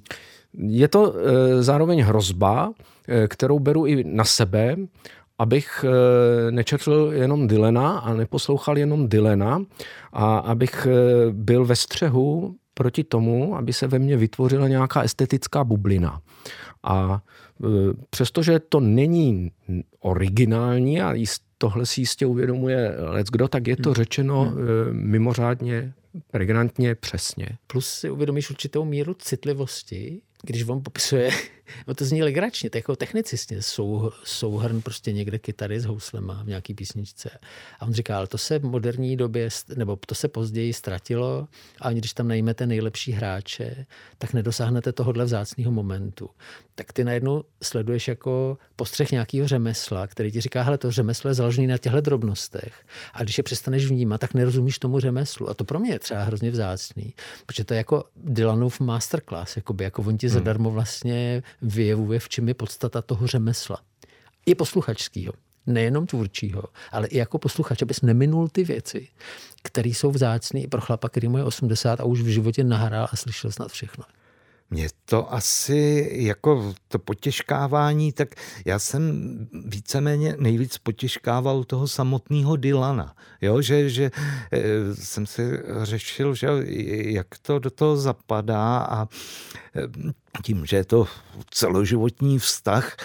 Je to eh, zároveň hrozba, eh, kterou beru i na sebe, abych eh, nečetl jenom Dylena a neposlouchal jenom Dylena a abych eh, byl ve střehu proti tomu, aby se ve mně vytvořila nějaká estetická bublina. A eh, přestože to není originální a tohle si jistě uvědomuje lec kdo, tak je to hmm. řečeno hmm. mimořádně pregnantně, přesně. Plus si uvědomíš určitou míru citlivosti když on popisuje, no to zní legračně, to jako technicistně, sou, souhrn prostě někde kytary s houslema v nějaký písničce. A on říká, ale to se v moderní době, nebo to se později ztratilo a když tam najmete nejlepší hráče, tak nedosáhnete tohohle vzácného momentu. tak ty najednou sleduješ jako postřeh nějakého řemesla, který ti říká, hele, to řemeslo je založené na těchto drobnostech. A když je přestaneš vnímat, tak nerozumíš tomu řemeslu. A to pro mě je třeba hrozně vzácný, protože to je jako Dylanův masterclass, jakoby, jako on ti hmm. zadarmo vlastně vyjevuje, v čem je podstata toho řemesla. I posluchačského nejenom tvůrčího, ale i jako posluchač, abys neminul ty věci, které jsou vzácné pro chlapa, který mu je 80 a už v životě nahrál a slyšel snad všechno. Mě to asi jako to potěžkávání, tak já jsem víceméně nejvíc potěžkával toho samotného Dylana. Jo, že, že eh, jsem si řešil, že jak to do toho zapadá a eh, tím, že je to celoživotní vztah,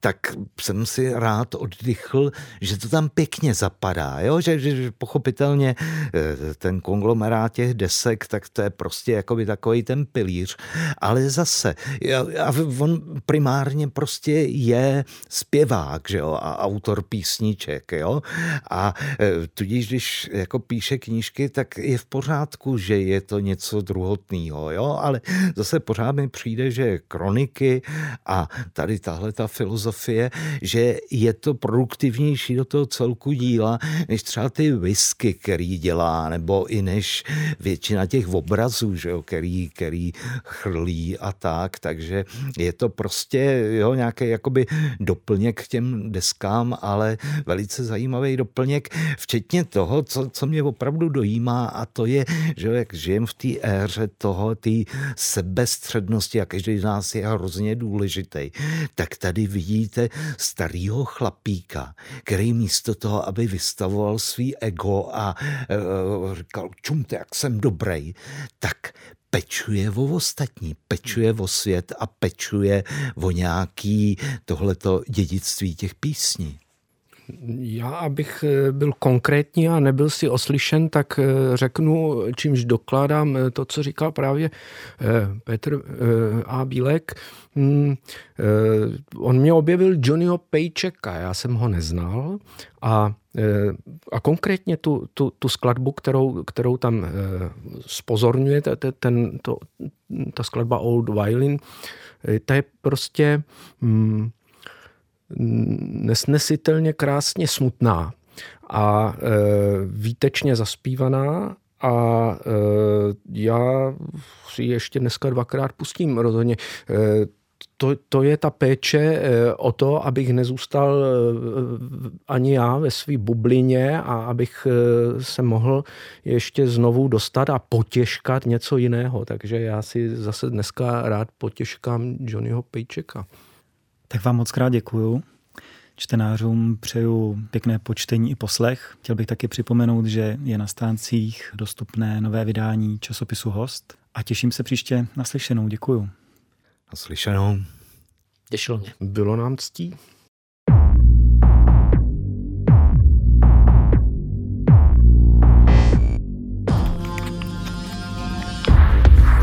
tak jsem si rád oddychl, že to tam pěkně zapadá, jo? Že, že, pochopitelně eh, ten konglomerát těch desek, tak to je prostě jakoby takový ten pilíř, ale zase, a on primárně prostě je zpěvák, že jo, a autor písniček, jo, a eh, tudíž, když jako píše knížky, tak je v pořádku, že je to něco druhotného, jo, ale zase pořád mi přijde, že kroniky a tady tahle ta filozofie, že je to produktivnější do toho celku díla, než třeba ty whisky, který dělá, nebo i než většina těch obrazů, že jo, který, který chrlí a tak, takže je to prostě jo, nějaký jakoby doplněk k těm deskám, ale velice zajímavý doplněk, včetně toho, co, co mě opravdu dojímá a to je, že jo, jak žijem v té éře toho, té sebestřednosti a každý z nás je hrozně důležitý, tak tady vidíte starého chlapíka, který místo toho, aby vystavoval svý ego a e, říkal, čumte, jak jsem dobrý, tak pečuje o ostatní, pečuje o svět a pečuje o nějaký tohleto dědictví těch písní. Já, abych eh, byl konkrétní a nebyl si oslyšen, tak eh, řeknu, čímž dokládám eh, to, co říkal právě Petr A. Bílek. Hmm, on mě objevil Johnnyho Paychecka, já jsem ho neznal a, a konkrétně tu, tu, tu skladbu, kterou, kterou tam spozorňuje, ten, to, ta skladba Old Violin, to je prostě hmm, nesnesitelně krásně smutná a e, výtečně zaspívaná a e, já si ještě dneska dvakrát pustím rozhodně. E, to, to je ta péče e, o to, abych nezůstal e, ani já ve své bublině a abych e, se mohl ještě znovu dostat a potěškat něco jiného. Takže já si zase dneska rád potěškám Johnnyho Pejčeka. Tak vám moc krát děkuju. Čtenářům přeju pěkné počtení i poslech. Chtěl bych taky připomenout, že je na stáncích dostupné nové vydání časopisu Host a těším se příště na slyšenou. Děkuju. Na slyšenou. Těšilo mě. Bylo nám ctí.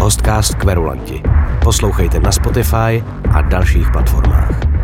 Hostcast Kverulanti. Poslouchejte na Spotify a dalších platformách.